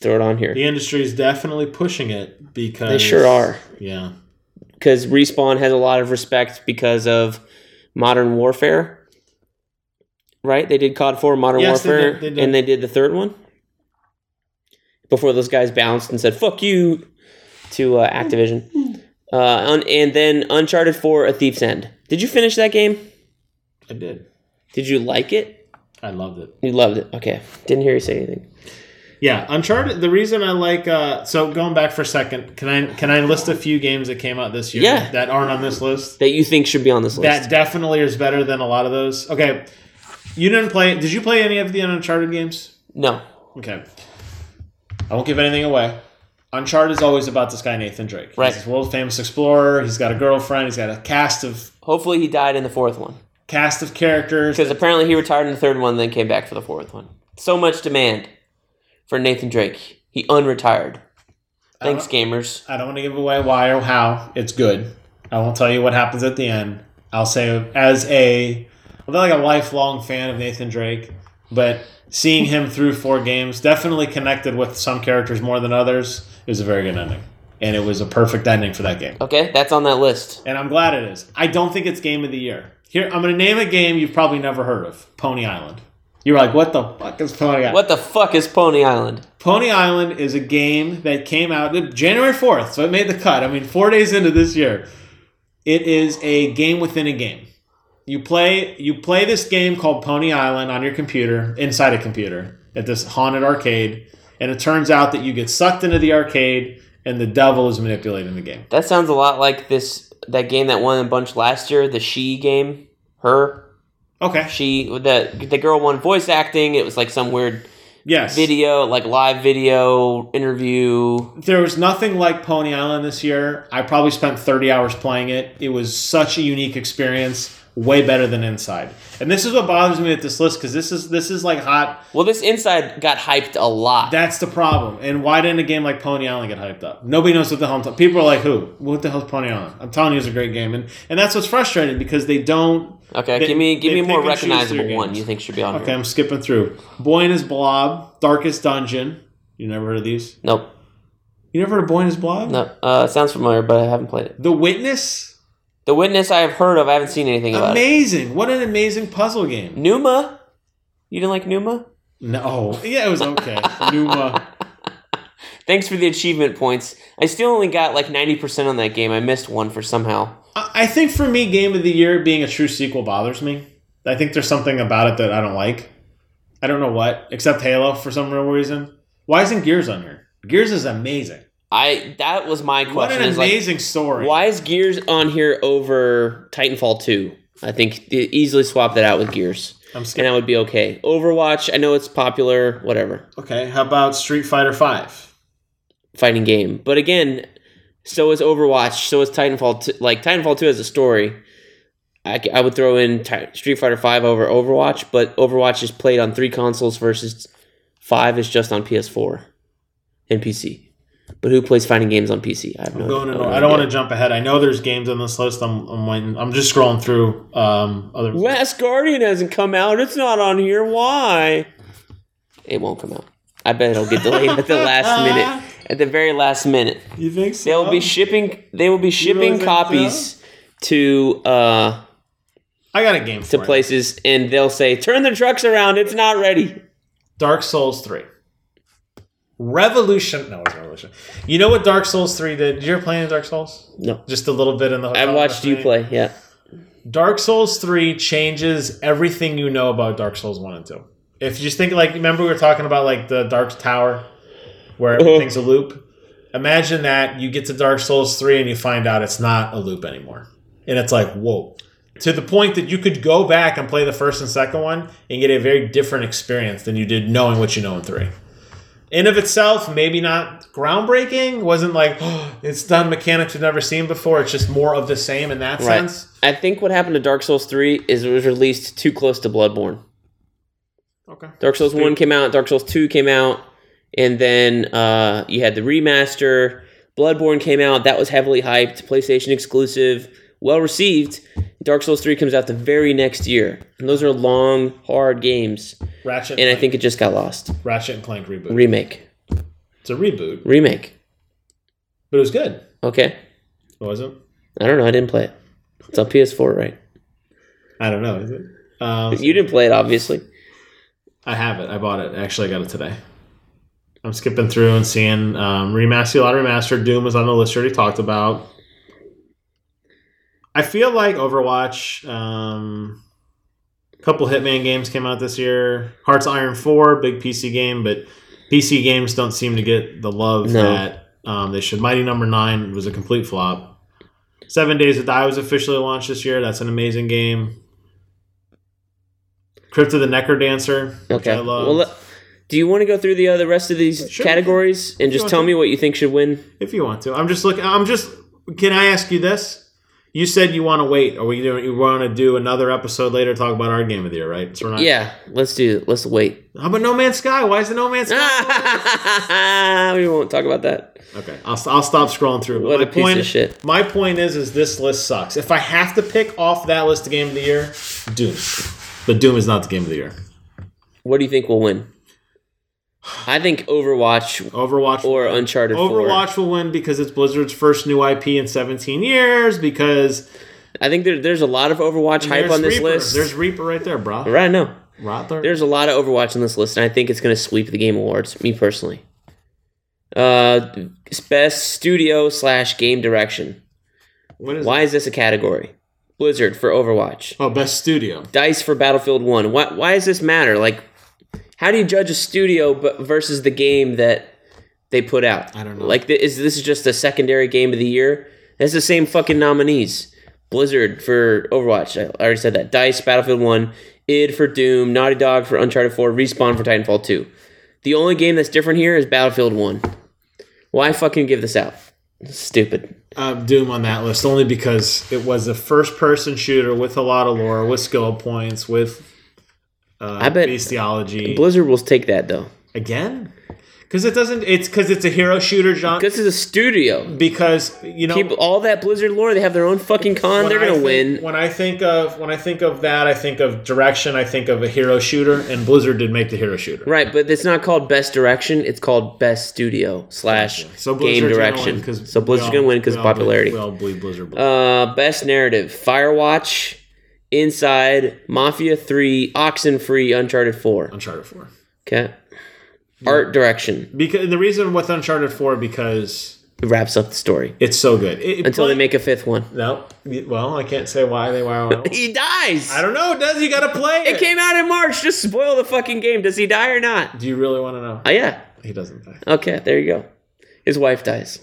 throw it on here. The industry is definitely pushing it because They sure are. Yeah. because Respawn has a lot of respect because of Modern Warfare. Right? They did COD 4 Modern Yes, they Warfare did, they did. and they did the third one before those guys bounced and said "fuck you" to uh, Activision. Uh, un- and then Uncharted 4: A Thief's End. Did you finish that game? I did. Did you like it? I loved it. You loved it. Okay. Didn't hear you say anything. Yeah, Uncharted. The reason I like uh, so going back for a second, can I can I list a few games that came out this year Yeah. that aren't on this list? That you think should be on this list. That definitely is better than a lot of those. Okay, you didn't play. Did you play any of the Uncharted games? no. Okay, I won't give anything away. Uncharted is always about this guy Nathan Drake. Right. He's this world famous explorer. He's got a girlfriend. He's got a cast of Hopefully he died in the fourth one. cast of characters. Because apparently he retired in the third one then came back for the fourth one. So much demand for Nathan Drake. He unretired. Thanks, gamers. I don't want to give away why or how. It's good. I won't tell you what happens at the end. I'll say as a I'm not like a lifelong fan of Nathan Drake, but seeing him through four games definitely connected with some characters more than others. It was a very good ending, and it was a perfect ending for that game. Okay, that's on that list. And I'm glad it is. I don't think it's game of the year. Here, I'm going to name a game you've probably never heard of: Pony Island. You're like, what the fuck is Pony Island? What the fuck is Pony Island? Pony Island is a game that came out January 4th, so it made the cut. I mean, four days into this year. It is a game within a game. You play you play this game called Pony Island on your computer, inside a computer, at this haunted arcade, and it turns out that you get sucked into the arcade and the devil is manipulating the game. That sounds a lot like this that game that won a bunch last year, the She game. Her, Okay. she, the the girl won voice acting. It was like some weird Yes. video, like live video interview. There was nothing like Pony Island this year. I probably spent 30 hours playing it. It was such a unique experience, way better than Inside. And this is what bothers me with this list because this is this is like hot. Well, this Inside got hyped a lot. That's the problem. And why didn't a game like Pony Island get hyped up? Nobody knows what the hell I'm talking. People are like, "Who? What the hell's Pony Island?" I'm telling you, it's a great game, and and that's what's frustrating because they don't. okay, they- give me give me a more pick and choose recognizable one. You think should be on Okay, here? I'm skipping through. Boy and His Blob, Darkest Dungeon. You never heard of these? Nope. You never heard of Boy and His Blob? No. Uh, sounds familiar, but I haven't played it. The Witness. The Witness I have heard of. I haven't seen anything about it. Amazing! What an amazing puzzle game. Numa. You didn't like Numa? No, yeah, it was okay. [laughs] Numa. Thanks for the achievement points. I still only got like 90% on that game. I missed one for somehow. I I think for me, Game of the Year being a true sequel bothers me. I think there's something about it that I don't like. I don't know what, except Halo for some real reason. Why isn't Gears on here? Gears is amazing. I that was my question. What an is like, amazing story. why is Gears on here over Titanfall 2? I think easily swap that out with Gears. I'm And scared. that would be okay. Overwatch, I know it's popular, whatever. Okay, how about Street Fighter Five? Fighting game. But again, so is Overwatch, so is Titanfall 2. Like, Titanfall 2 has a story. I, I would throw in Ti- Street Fighter 5 over Overwatch, but Overwatch is played on three consoles versus 5 is just on PS4 and PC. But who plays fighting games on PC? I have no going in, I don't want to jump ahead. I know there's games on this list. I'm I'm, waiting, I'm just scrolling through um, other. Last Guardian hasn't come out. It's not on here. Why? It won't come out. I bet it'll get delayed at the last [laughs] minute. At the very last minute, You think so? they will be shipping. They will be shipping so? copies to uh I got a game for to it. places, and they'll say, "Turn the trucks around. It's not ready." Dark Souls Three. Revolution. No, it's Revolution. You know what Dark Souls Three did? Did you ever play any Dark Souls? No, Just a little bit in the. I watched you play. Yeah, Dark Souls 3 changes everything you know about Dark Souls 1 and 2. If you just think like remember we were talking about like the Dark Tower where Uh-huh. everything's a loop? Imagine that you get to Dark Souls 3 and you find out it's not a loop anymore. And it's like, whoa. To the point that you could go back and play the first and second one and get a very different experience than you did knowing what you know in 3. In of itself, maybe not groundbreaking. Wasn't like [gasps] it's done mechanics we've never seen before. It's just more of the same in that right. sense. I think what happened to Dark Souls Three is it was released too close to Bloodborne. Okay. Dark Souls One came out, Dark Souls Two came out, and then uh, you had the remaster. Bloodborne came out. That was heavily hyped, PlayStation exclusive, well received. Dark Souls Three comes out the very next year, and those are long, hard games. Ratchet And I Clank. think it just got lost. Ratchet and Clank reboot. Remake, it's a reboot, remake. but it was good. Okay, It wasn't. I don't know. I didn't play it. It's on PS4, right? I don't know. Is it? Um, You didn't play it, obviously. I have it. I bought it. Actually, I got it today. I'm skipping through and seeing um, remaster. A lot of remastered. Doom was on the list. Already talked about. I feel like Overwatch. Um, a couple Hitman games came out this year. Hearts Iron Four, big PC game, but PC games don't seem to get the love No. that um, they should. Mighty Number Nine was a complete flop. Seven Days to Die was officially launched this year. That's an amazing game. Crypt of the NecroDancer. Which Okay. I love. Well, do you want to go through the uh, the rest of these Sure. categories and just tell to. me what you think should win? if you want to, I'm just looking. I'm just. Can I ask you this? You said you want to wait. Are we doing? You want to do another episode later? Talk about our game of the year, right? So we're not. Yeah, let's do. Let's wait. How about No Man's Sky? Why is the No Man's Sky? [laughs] we won't talk about that. okay, I'll, I'll stop scrolling through. What my a piece point, of shit. My point is, is this list sucks. If I have to pick off that list of game of the year, Doom. But Doom is not the game of the year. What do you think will win? I think Overwatch Overwatch. or Uncharted Overwatch will win because it's Blizzard's first new IP in 17 years. Because I think there, there's a lot of Overwatch hype on this Reaper. list. There's Reaper right there, bro. right now. Right there. There's a lot of Overwatch on this list, and I think it's going to sweep the Game Awards. Me personally. Uh, best studio slash game direction. What is Why is this a category? Blizzard for Overwatch. Oh, best studio. Dice for Battlefield One. Why, why does this matter? Like, how do you judge a studio but versus the game that they put out? I don't know. Like, is this is just a secondary game of the year? It's the same fucking nominees. Blizzard for Overwatch. I already said that. Dice Battlefield One. id for Doom. Naughty Dog for Uncharted Four. Respawn for Titanfall Two. The only game that's different here is Battlefield One. Why fucking give this out? Stupid. Uh, Doom on that list only because it was a first-person shooter with a lot of lore, with skill points, with uh, I bet bestiology. Blizzard will take that though, Again, because it doesn't. It's because it's a hero shooter genre. because it's a studio. Because you know, Keep all that Blizzard lore. They have their own fucking con. They're I gonna think- win. When I think of when I think of that, I think of direction. I think of a hero shooter, and Blizzard did make the hero shooter. Right, but it's not called best direction. It's called best studio slash So game gonna direction. 'cause So Blizzard's all- gonna win because we of all believe- popularity. We all believe Blizzard. Uh, best narrative: Firewatch, Inside, Mafia Three, Oxenfree, Uncharted Four. Uncharted Four. Okay. Art direction. Because the reason with Uncharted Four because it wraps up the story It's so good. It- until they make a fifth one. no. Well, I can't say why they why. [laughs] He dies. I don't know. Does he got to play it? It came out in March. Just spoil the fucking game. Does he die or not? Do you really want to know? Oh yeah. He doesn't die. Okay, there you go. His wife dies.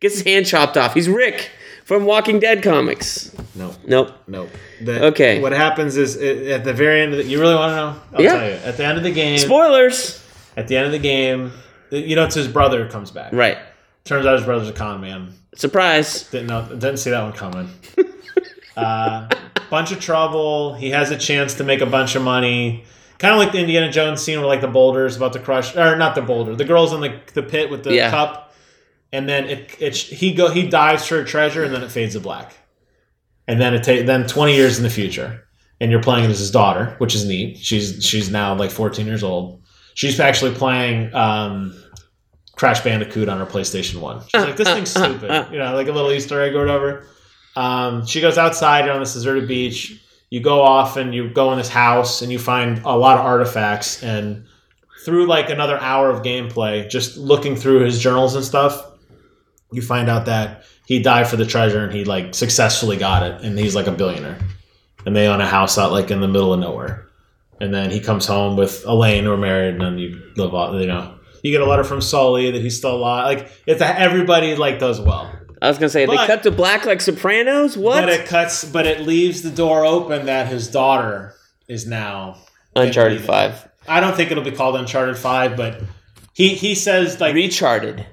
Gets his hand chopped off. He's Rick from Walking Dead comics. No. Nope. No. The, Okay. What happens is at the very end of the, you really want to know? I'll Yeah. tell you. At the end of the game, Spoilers. at the end of the game, you know, it's his brother who comes back. Right. Turns out his brother's a con man. Surprise. Didn't know. Didn't see that one coming. [laughs] uh, bunch of trouble. He has a chance to make a bunch of money. Kind of like the Indiana Jones scene where like the boulders about to crush, or not the boulder, the girls in the the pit with the Yeah. cup, and then it it he go he dives for a treasure and then it fades to black, and then it ta- then twenty years in the future, and you're playing as his daughter, which is neat. She's she's now like fourteen years old. She's actually playing um, Crash Bandicoot on her PlayStation One. She's like, this thing's stupid, [laughs] you know, like a little Easter egg or whatever. Um, she goes outside on this deserted beach. You go off and you go in this house and you find a lot of artifacts. And through like another hour of gameplay, just looking through his journals and stuff, you find out that he died for the treasure and he like successfully got it. And he's like a billionaire. And they own a house out like in the middle of nowhere. And then he comes home with Elaine, who are married, and then you live on, you know. You get a letter from Sully that he's still alive. Like it's a, everybody like does well. I was gonna say they cut to black like Sopranos. What? But it cuts, but it leaves the door open that his daughter is now. Uncharted Five. I don't think it'll be called Uncharted Five, but he he says like, Recharted.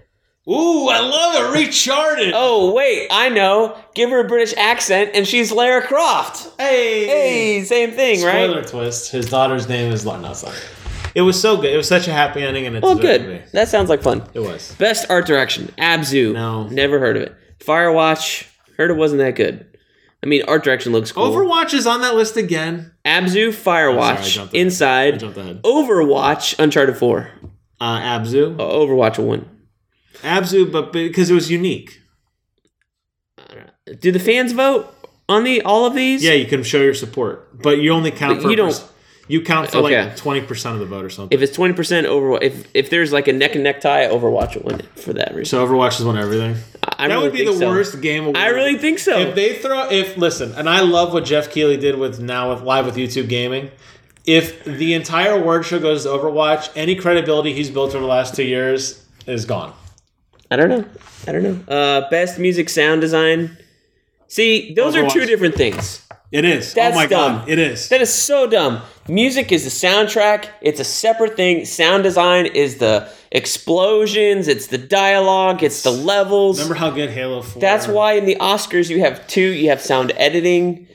"Ooh, I love it, Recharted." Oh wait, I know. Give her a British accent, and she's Lara Croft. hey, Hey, same thing, Spoiler right? Spoiler twist: His daughter's name is Lara. No, sorry. It was so good. It was such a happy ending, and it's Well, good. That sounds like fun. It was. Best art direction, Abzu. No. never heard of it. Firewatch, heard it wasn't that good. I mean, art direction looks cool. Overwatch is on that list again. Abzu, I Firewatch, jumped ahead. I Inside, jumped ahead. Overwatch, Uncharted Four, Uh, Abzu, Uh, Overwatch one. Abzu, but because it was unique. Do the fans vote on the all of these? Yeah, you can show your support, but you only count But for you don't- pers- You count for Okay. like twenty percent of the vote or something. If it's twenty percent Overwatch, if if there's like a neck and neck tie, Overwatch will win it for that reason. so Overwatch has won everything. I that really would be think the so. worst game. Award. I really think so. If they throw, if listen, and I love what Geoff Keighley did with now with live with YouTube gaming. If the entire award show goes to Overwatch, any credibility he's built over the last two years is gone. I don't know. I don't know. Uh, best music sound design. See, those are two different things. It is. That's oh my dumb. god, it is. That is so dumb. Music is the soundtrack. It's a separate thing. Sound design is the explosions. It's the dialogue. It's the levels. Remember how good Halo Four? That's why in the Oscars you have two. You have sound editing.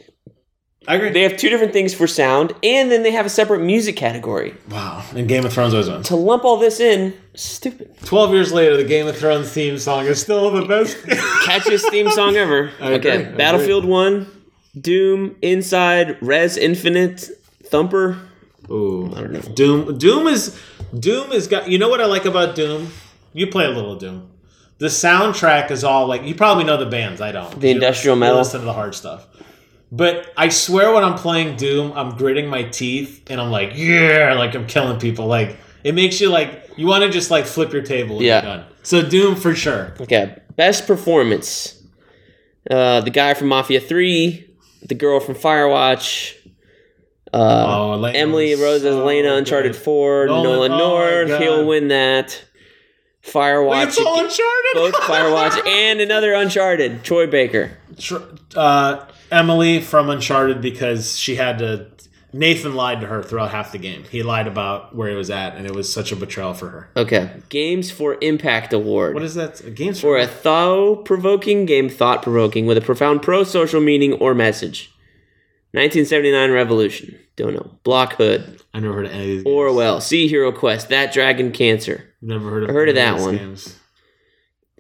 I agree. They have two different things for sound, and then they have a separate music category. wow, and Game of Thrones was one. To lump all this in, stupid. Twelve years later, the Game of Thrones theme song is still the best. [laughs] Catchiest theme song ever. [laughs] I agree, okay, I Battlefield One, Doom, Inside, Rez Infinite, Thumper. Ooh, I don't know. Doom. Doom is Doom is got. You know what I like about Doom? You play a little Doom. The soundtrack is all like you probably know the bands. I don't. The You industrial metal. Listen to the hard stuff. But I swear, when I'm playing Doom, I'm gritting my teeth and I'm like, yeah, like I'm killing people. Like it makes you like you want to just like flip your table when Yeah. you're done. So Doom for sure. Okay, best performance. Uh, the guy from Mafia Three, the girl from Firewatch, uh, Oh, Emily Rose as so Elena, Uncharted good. Four, Nolan- Nolan, oh North, he'll win that. Firewatch, It's all Uncharted. both Firewatch [laughs] and another Uncharted. Troy Baker. Tr- uh, Emily from Uncharted because she had to. Nathan lied to her throughout half the game. He lied about where he was at, and it was such a betrayal for her. Okay, Games for Impact Award. What is that? Games for a thought-provoking game, thought-provoking with a profound pro-social meaning or message. 1979 Revolution. Don't know. Block Hood. I never heard of any of these. Orwell. Sea Hero Quest. That Dragon Cancer. Never heard of. heard of that one. Games.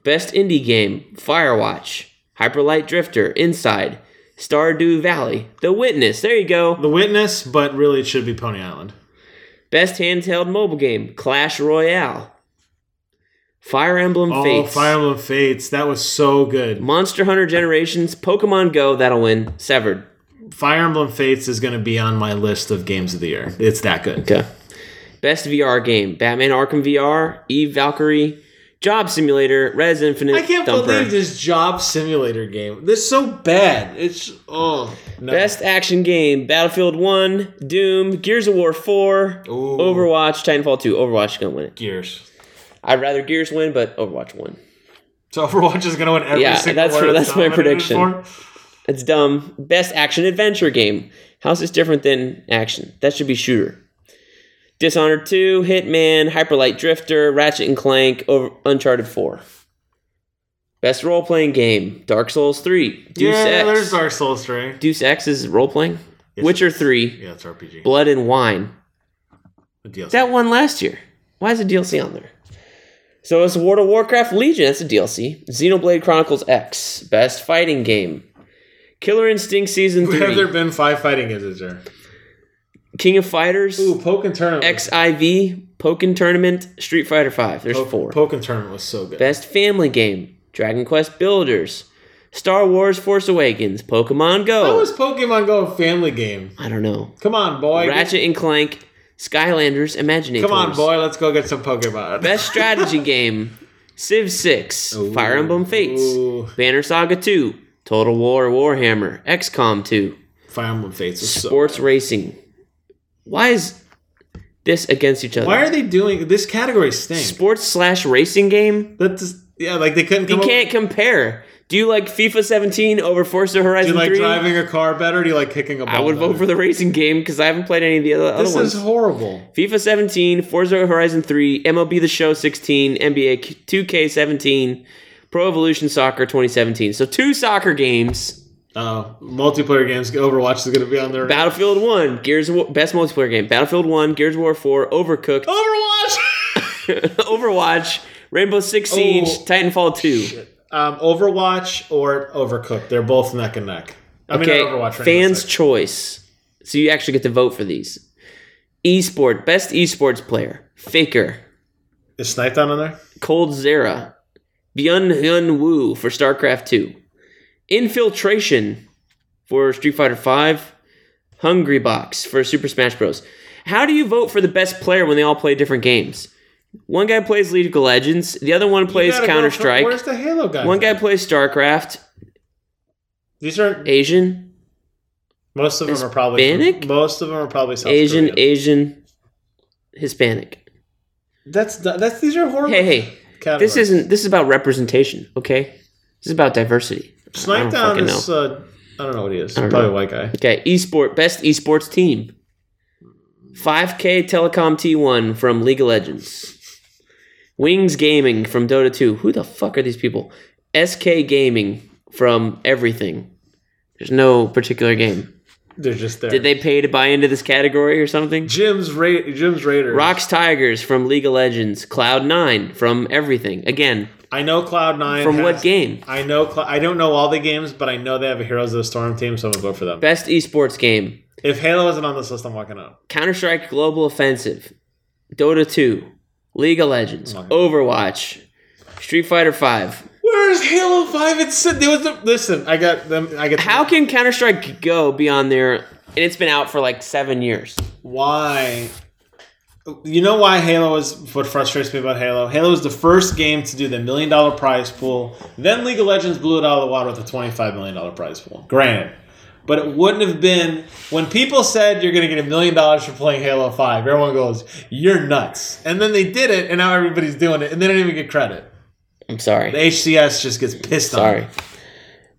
Best indie game. Firewatch. Hyperlight Drifter. Inside. Stardew Valley. The Witness. There you go. The Witness, but really it should be Pony Island. Best handheld mobile game. Clash Royale. Fire Emblem Oh, Fates. Fire Emblem Fates. That was so good. Monster Hunter Generations. Pokemon Go. That'll win. Severed. Fire Emblem Fates is going to be on my list of games of the year. It's that good. Okay. Best VR game: Batman Arkham VR, Eve Valkyrie, Job Simulator, Rez Infinite, I can't Thumper. believe this job simulator game. This is so bad. It's oh no. Best action game: Battlefield One, Doom, Gears of War Four, Ooh. Overwatch, Titanfall Two. Overwatch is gonna win it. Gears. I'd rather Gears win, but Overwatch won. So Overwatch is gonna win every Yeah, single that's- award it's that's my prediction. for? It's dumb. Best action adventure game. How's this different than action? That should be shooter. Dishonored 2, Hitman, Hyperlight Drifter, Ratchet and Clank, over Uncharted 4. Best role playing game. Dark Souls 3. Deus Yeah, X. there's Dark Souls 3. Deus Ex is role playing. Yes, Witcher 3. Yeah, it's RPG. Blood and Wine. That one last year. Why is a DLC on there? So it's World of Warcraft Legion. That's a DLC. Xenoblade Chronicles X. Best fighting game. Killer Instinct Season 3. Have there been five fighting games this year? King of Fighters. Ooh, Tournament. XIV, Pokken Tournament, Street Fighter Five. There's Po- four. Pokken Tournament was so good. Best Family Game, Dragon Quest Builders, Star Wars Force Awakens, Pokemon Go. How was Pokemon Go a family game? I don't know. Come on, boy. Ratchet and Clank, Skylanders, Imaginators. Come on, boy. Let's go get some Pokemon. [laughs] Best Strategy Game, Civ 6, Fire Emblem Fates, Ooh. Banner Saga 2, Total War Warhammer, XCOM 2, Fire Emblem Fates was so. Sports Racing. Why is this against each other? Why are they doing this category? Stinks. Sports slash racing game? That's yeah, like they couldn't. You up- can't compare. Do you like FIFA 17 over Forza Horizon? Do you like 3? driving a car better? Do you like kicking a ball? I would vote for the racing game because I haven't played any of the other, other This ones. is horrible. FIFA 17, Forza Horizon 3, MLB The Show 16, NBA 2K17, Pro Evolution Soccer 2017. So two soccer games. Uh, multiplayer games. Overwatch is going to be on there. Battlefield 1, Gears of War, best multiplayer game. Battlefield 1, Gears of War 4, Overcooked, [laughs] Overwatch. [laughs] Overwatch, Rainbow Six Siege, Oh. Titanfall 2. um, Overwatch or Overcooked. They're both neck and neck. I Okay, not Overwatch. Rainbow fans' Six. choice. So you actually get to vote for these. Esport, best esports player. Faker, is Sniped on there? Coldzera, Byun Hyun Woo for StarCraft 2. Infiltration for Street Fighter 5. Hungrybox for Super Smash Bros. How do you vote for the best player when they all play different games? One guy plays League of Legends, the other one plays You gotta go Counter Strike. Where's the Halo guy? One guy plays StarCraft. These are Asian, most of them are probably Hispanic? most of them are probably South Asian, Korean. Asian, Hispanic. That's that's these are horrible. Hey, hey, categories. this isn't. This is about representation. Okay, this is about diversity. I don't Sniped down fucking is uh, I don't know what he is. Probably know. a white guy. Okay, esport best esports team. SK Telecom T1 from League of Legends. Wings Gaming from Dota 2. Who the fuck are these people? SK Gaming from everything. There's no particular game. They're just there. Did they pay to buy into this category or something? Jim's Ra- Jim's Raiders. ROX Tigers from League of Legends. Cloud9 from everything. Again, I know Cloud Nine. from what game? I know. Cl- I don't know all the games, but I know they have a Heroes of the Storm team, so I'm gonna vote for them. Best esports game. If Halo isn't on this list, I'm walking out. Counter Strike Global Offensive, Dota 2, League of Legends, Overwatch, Street Fighter 5. Where's Halo Five? It's there was a, listen. I got them. I get How can Counter Strike Go be on there and it's been out for like seven years? why. You know why Halo is what frustrates me about Halo? Halo is the first game to do the million dollar prize pool. Then League of Legends blew it out of the water with a twenty five million dollar prize pool. Granted. But it wouldn't have been when people said you're gonna get a million dollars for playing Halo 5, everyone goes, You're nuts. And then they did it and now everybody's doing it and they don't even get credit. I'm sorry. The. HCS just gets pissed Sorry. on.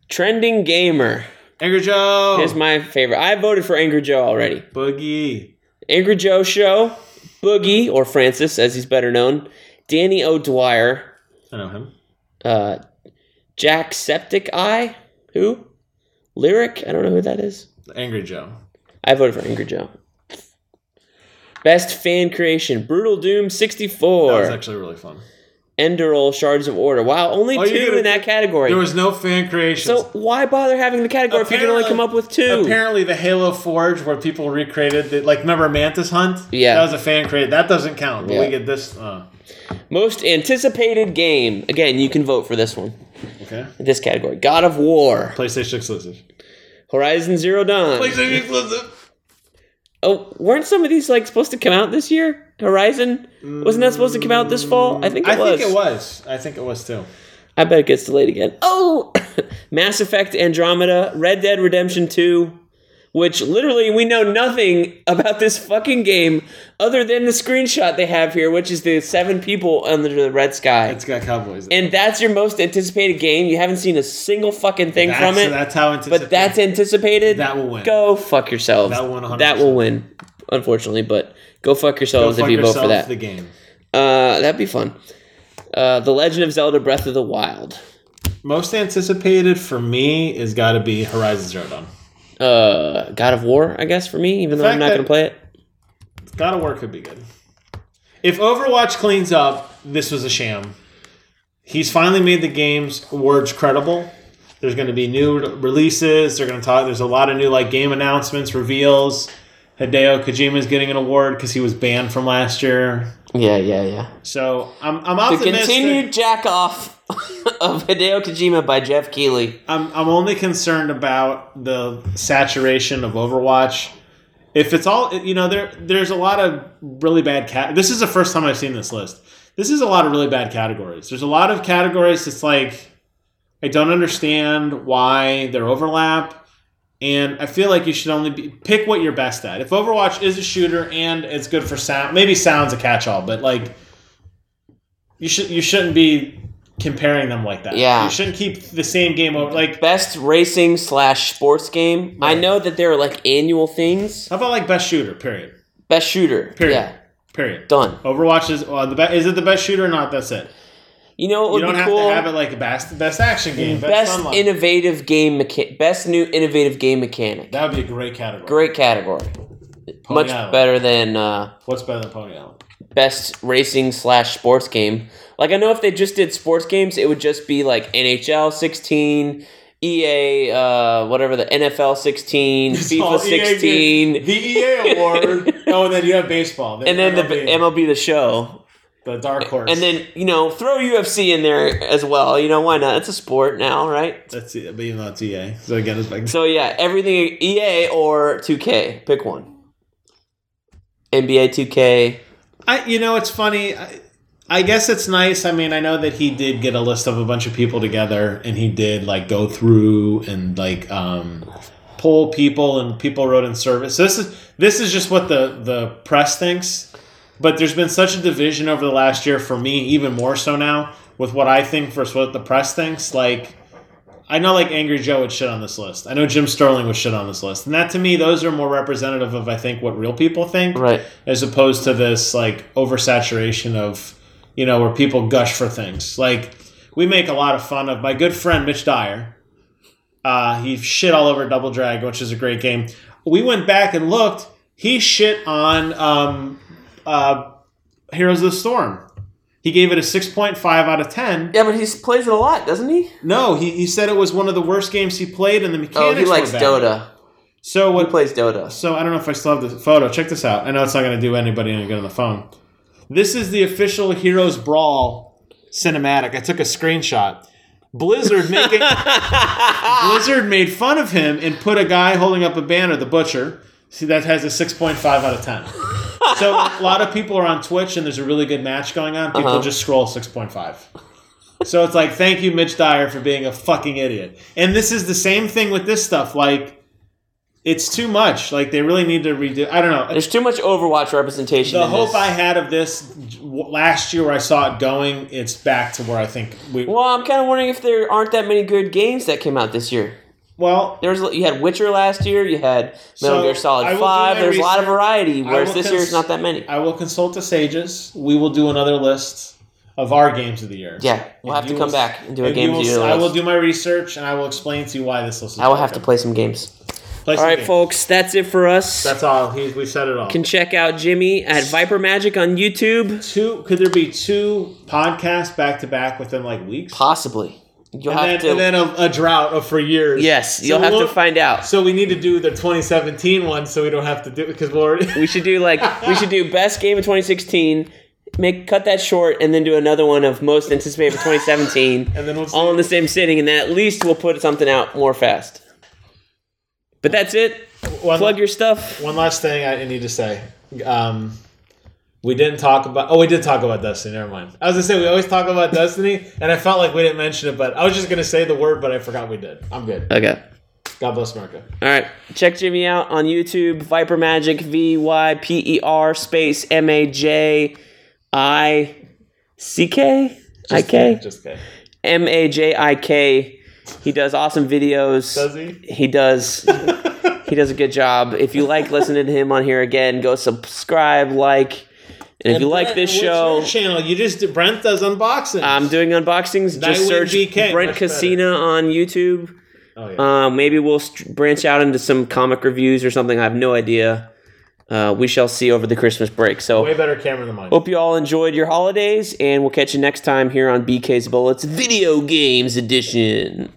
Trending Gamer Angry Joe. is my favorite. I voted for Angry Joe already. Boogie. Angry Joe Show, Boogie, or Francis as he's better known, Danny O'Dwyer, I know him. uh, Jacksepticeye, who? Lirik? I don't know who that is. Angry Joe. I voted for Angry Joe. Best fan creation: Brutal Doom 64. That was actually really fun. Enderal Shards of Order. Wow, only Oh, you two gotta- in that category. There was no fan creation. so why bother having the category if you can only come up with two? Apparently, the Halo Forge, where people recreated, the, like, remember Mantis Hunt? Yeah. That was a fan created. That doesn't count. But Yeah. we get this. Uh, Most anticipated game. Again, you can vote for this one. okay. This category: God of War, PlayStation exclusive. Horizon Zero Dawn. PlayStation exclusive. Oh, weren't some of these like supposed to come out this year? Horizon? Wasn't that supposed to come out this fall? I think it I was. think it was. I think it was too. I bet it gets delayed again. Oh, [coughs] Mass Effect Andromeda, Red Dead Redemption 2, which literally we know nothing [laughs] about this fucking game other than the screenshot they have here, which is the seven people under the red sky. It's got cowboys. and that's your most anticipated game. You haven't seen a single fucking thing that's, from it. That's how anticipated. but that's anticipated. That will win. Go fuck yourselves. That will win 100%. That will win, unfortunately. But go fuck Go yourselves fuck if you vote for that. The game. Uh, that'd be fun. Uh, the Legend of Zelda: Breath of the Wild. Most anticipated for me is got to be Horizon Zero Dawn. Uh, God of War, I guess for me, even though I'm not gonna play it. God of War could be good. If Overwatch cleans up, this was a sham. He's finally made the game's words credible. There's going to be new releases. They're going to talk. There's a lot of new like game announcements, reveals. Hideo Kojima is getting an award because he was banned from last year. Yeah, yeah, yeah. So I'm I'm optimistic. The continued jack off [laughs] of Hideo Kojima by Geoff Keighley. I'm I'm only concerned about the saturation of Overwatch. If it's all you know, there there's a lot of really bad cat. This is the first time I've seen this list. This is a lot of really bad categories. There's a lot of categories. It's like I don't understand why they're overlap, and I feel like you should only be, pick what you're best at. If Overwatch is a shooter and it's good for sound, maybe sound's a catch-all, but like you should you shouldn't be comparing them like that. Yeah. you shouldn't keep the same game over. Like Best racing slash sports game. I know that there are like annual things. How about like best shooter? Period. Best shooter. Period. Yeah, Period. done. Overwatch is well, the be- is it the best shooter or not? That's it. You know You would don't be have cool? to have it like best best action game. Best, best innovative game mecha- best new innovative game mechanic. that would be a great category. Great category. Pony Much Island. better than uh, What's better than Pony Island? best racing slash sports game. Like I know if they just did sports games, it would just be like NHL 16, EA, uh, whatever the NFL 16, all FIFA EA 16, The EA award. [laughs] oh, and then you have baseball. and then the MLB, MLB the show. The dark horse. And then, you know, throw UFC in there as well. You know, why not? It's a sport now, right? that's it. But even though it's EA, so again, it's like So, yeah, everything EA or 2K. Pick one. NBA 2K. I, you know, it's funny. I, I guess it's nice. I mean, I know that he did get a list of a bunch of people together, and he did like go through and like um, poll people, and people wrote in service. So this is this is just what the the press thinks. But there's been such a division over the last year for me, even more so now with what I think versus what the press thinks. Like, I know like Angry Joe would shit on this list. I know Jim Sterling would shit on this list, and that to me, those are more representative of I think what real people think Right. as opposed to this like oversaturation of you know where people gush for things like we make a lot of fun of my good friend mitch dyer uh, he shit all over double Drag, which is a great game we went back and looked he shit on um, uh, heroes of the storm he gave it a 6.5 out of 10 Yeah, but he plays it a lot, doesn't he? no he, he said it was one of the worst games he played and the mechanics Oh, he likes were bad. Dota. so what He plays Dota. so I don't know if I still have the photo. Check this out. I know it's not going to do anybody any good on the phone. This is the official Heroes Brawl cinematic. I took a screenshot. Blizzard [laughs] making Blizzard made fun of him and put a guy holding up a banner, the Butcher. See that has a six point five out of ten. So a lot of people are on Twitch and there's a really good match going on. People Uh-huh. just scroll six point five. So it's like, thank you, Mitch Dyer, for being a fucking idiot. And this is the same thing with this stuff. Like, it's too much. Like, they really need to redo. I don't know. There's too much Overwatch representation. The in hope this. I had of this last year, where I saw it going, it's back to where I think we. Well, I'm kind of wondering if there aren't that many good games that came out this year. Well, There's you had Witcher last year, you had Metal So, Gear Solid Five. my There's a lot of variety, I whereas will this year cons- is not that many. I will consult the sages. We will do another list of our games of the year. Yeah, we'll And have to come will- back and do a and game you of the will- year I will do my research and I will explain to you why this list is. I will have to play some games. Play All some right, games. folks, that's it for us. That's all. He, we said it all. can check out Jimmy at Vyper Majik on YouTube. two? Could there be two podcasts back to back within like weeks? Possibly. You'll and have then, to. and then a, a drought of for years. yes, So you'll have to find out. So we need to do the 2017 one, so we don't have to do it because we're already. We should do like [laughs] we should do best game of 2016. Make cut that short and then do another one of most anticipated for 2017. [laughs] And then we'll see. all in the same sitting, and then at least we'll put something out more fast. But that's it. one, Plug your stuff. one last thing I need to say. Um, We didn't talk about. Oh, we did talk about Destiny. Never mind. I was gonna say we always talk about [laughs] Destiny, and I felt like we didn't mention it, but I was just gonna say the word, but I forgot we did. I'm good. Okay. God bless America. All right. Check Jimmy out on YouTube. Vyper Majik. V Y P E R space M A J I C K I K Just kidding. M A J I K. He does awesome videos. Does he? He does. [laughs] he does a good job. If you like listening to him on here again, go subscribe, like, and if you like Brent, this what's show, channel, you just Brent does unboxing. I'm doing unboxings. Just search BK, Brent much better. Casina on YouTube. oh yeah. Um, maybe we'll st- branch out into some comic reviews or something. I have no idea. Uh, we shall see over the Christmas break. So Way better camera than mine. hope you all enjoyed your holidays, and we'll catch you next time here on BK's Bullets Video Games Edition.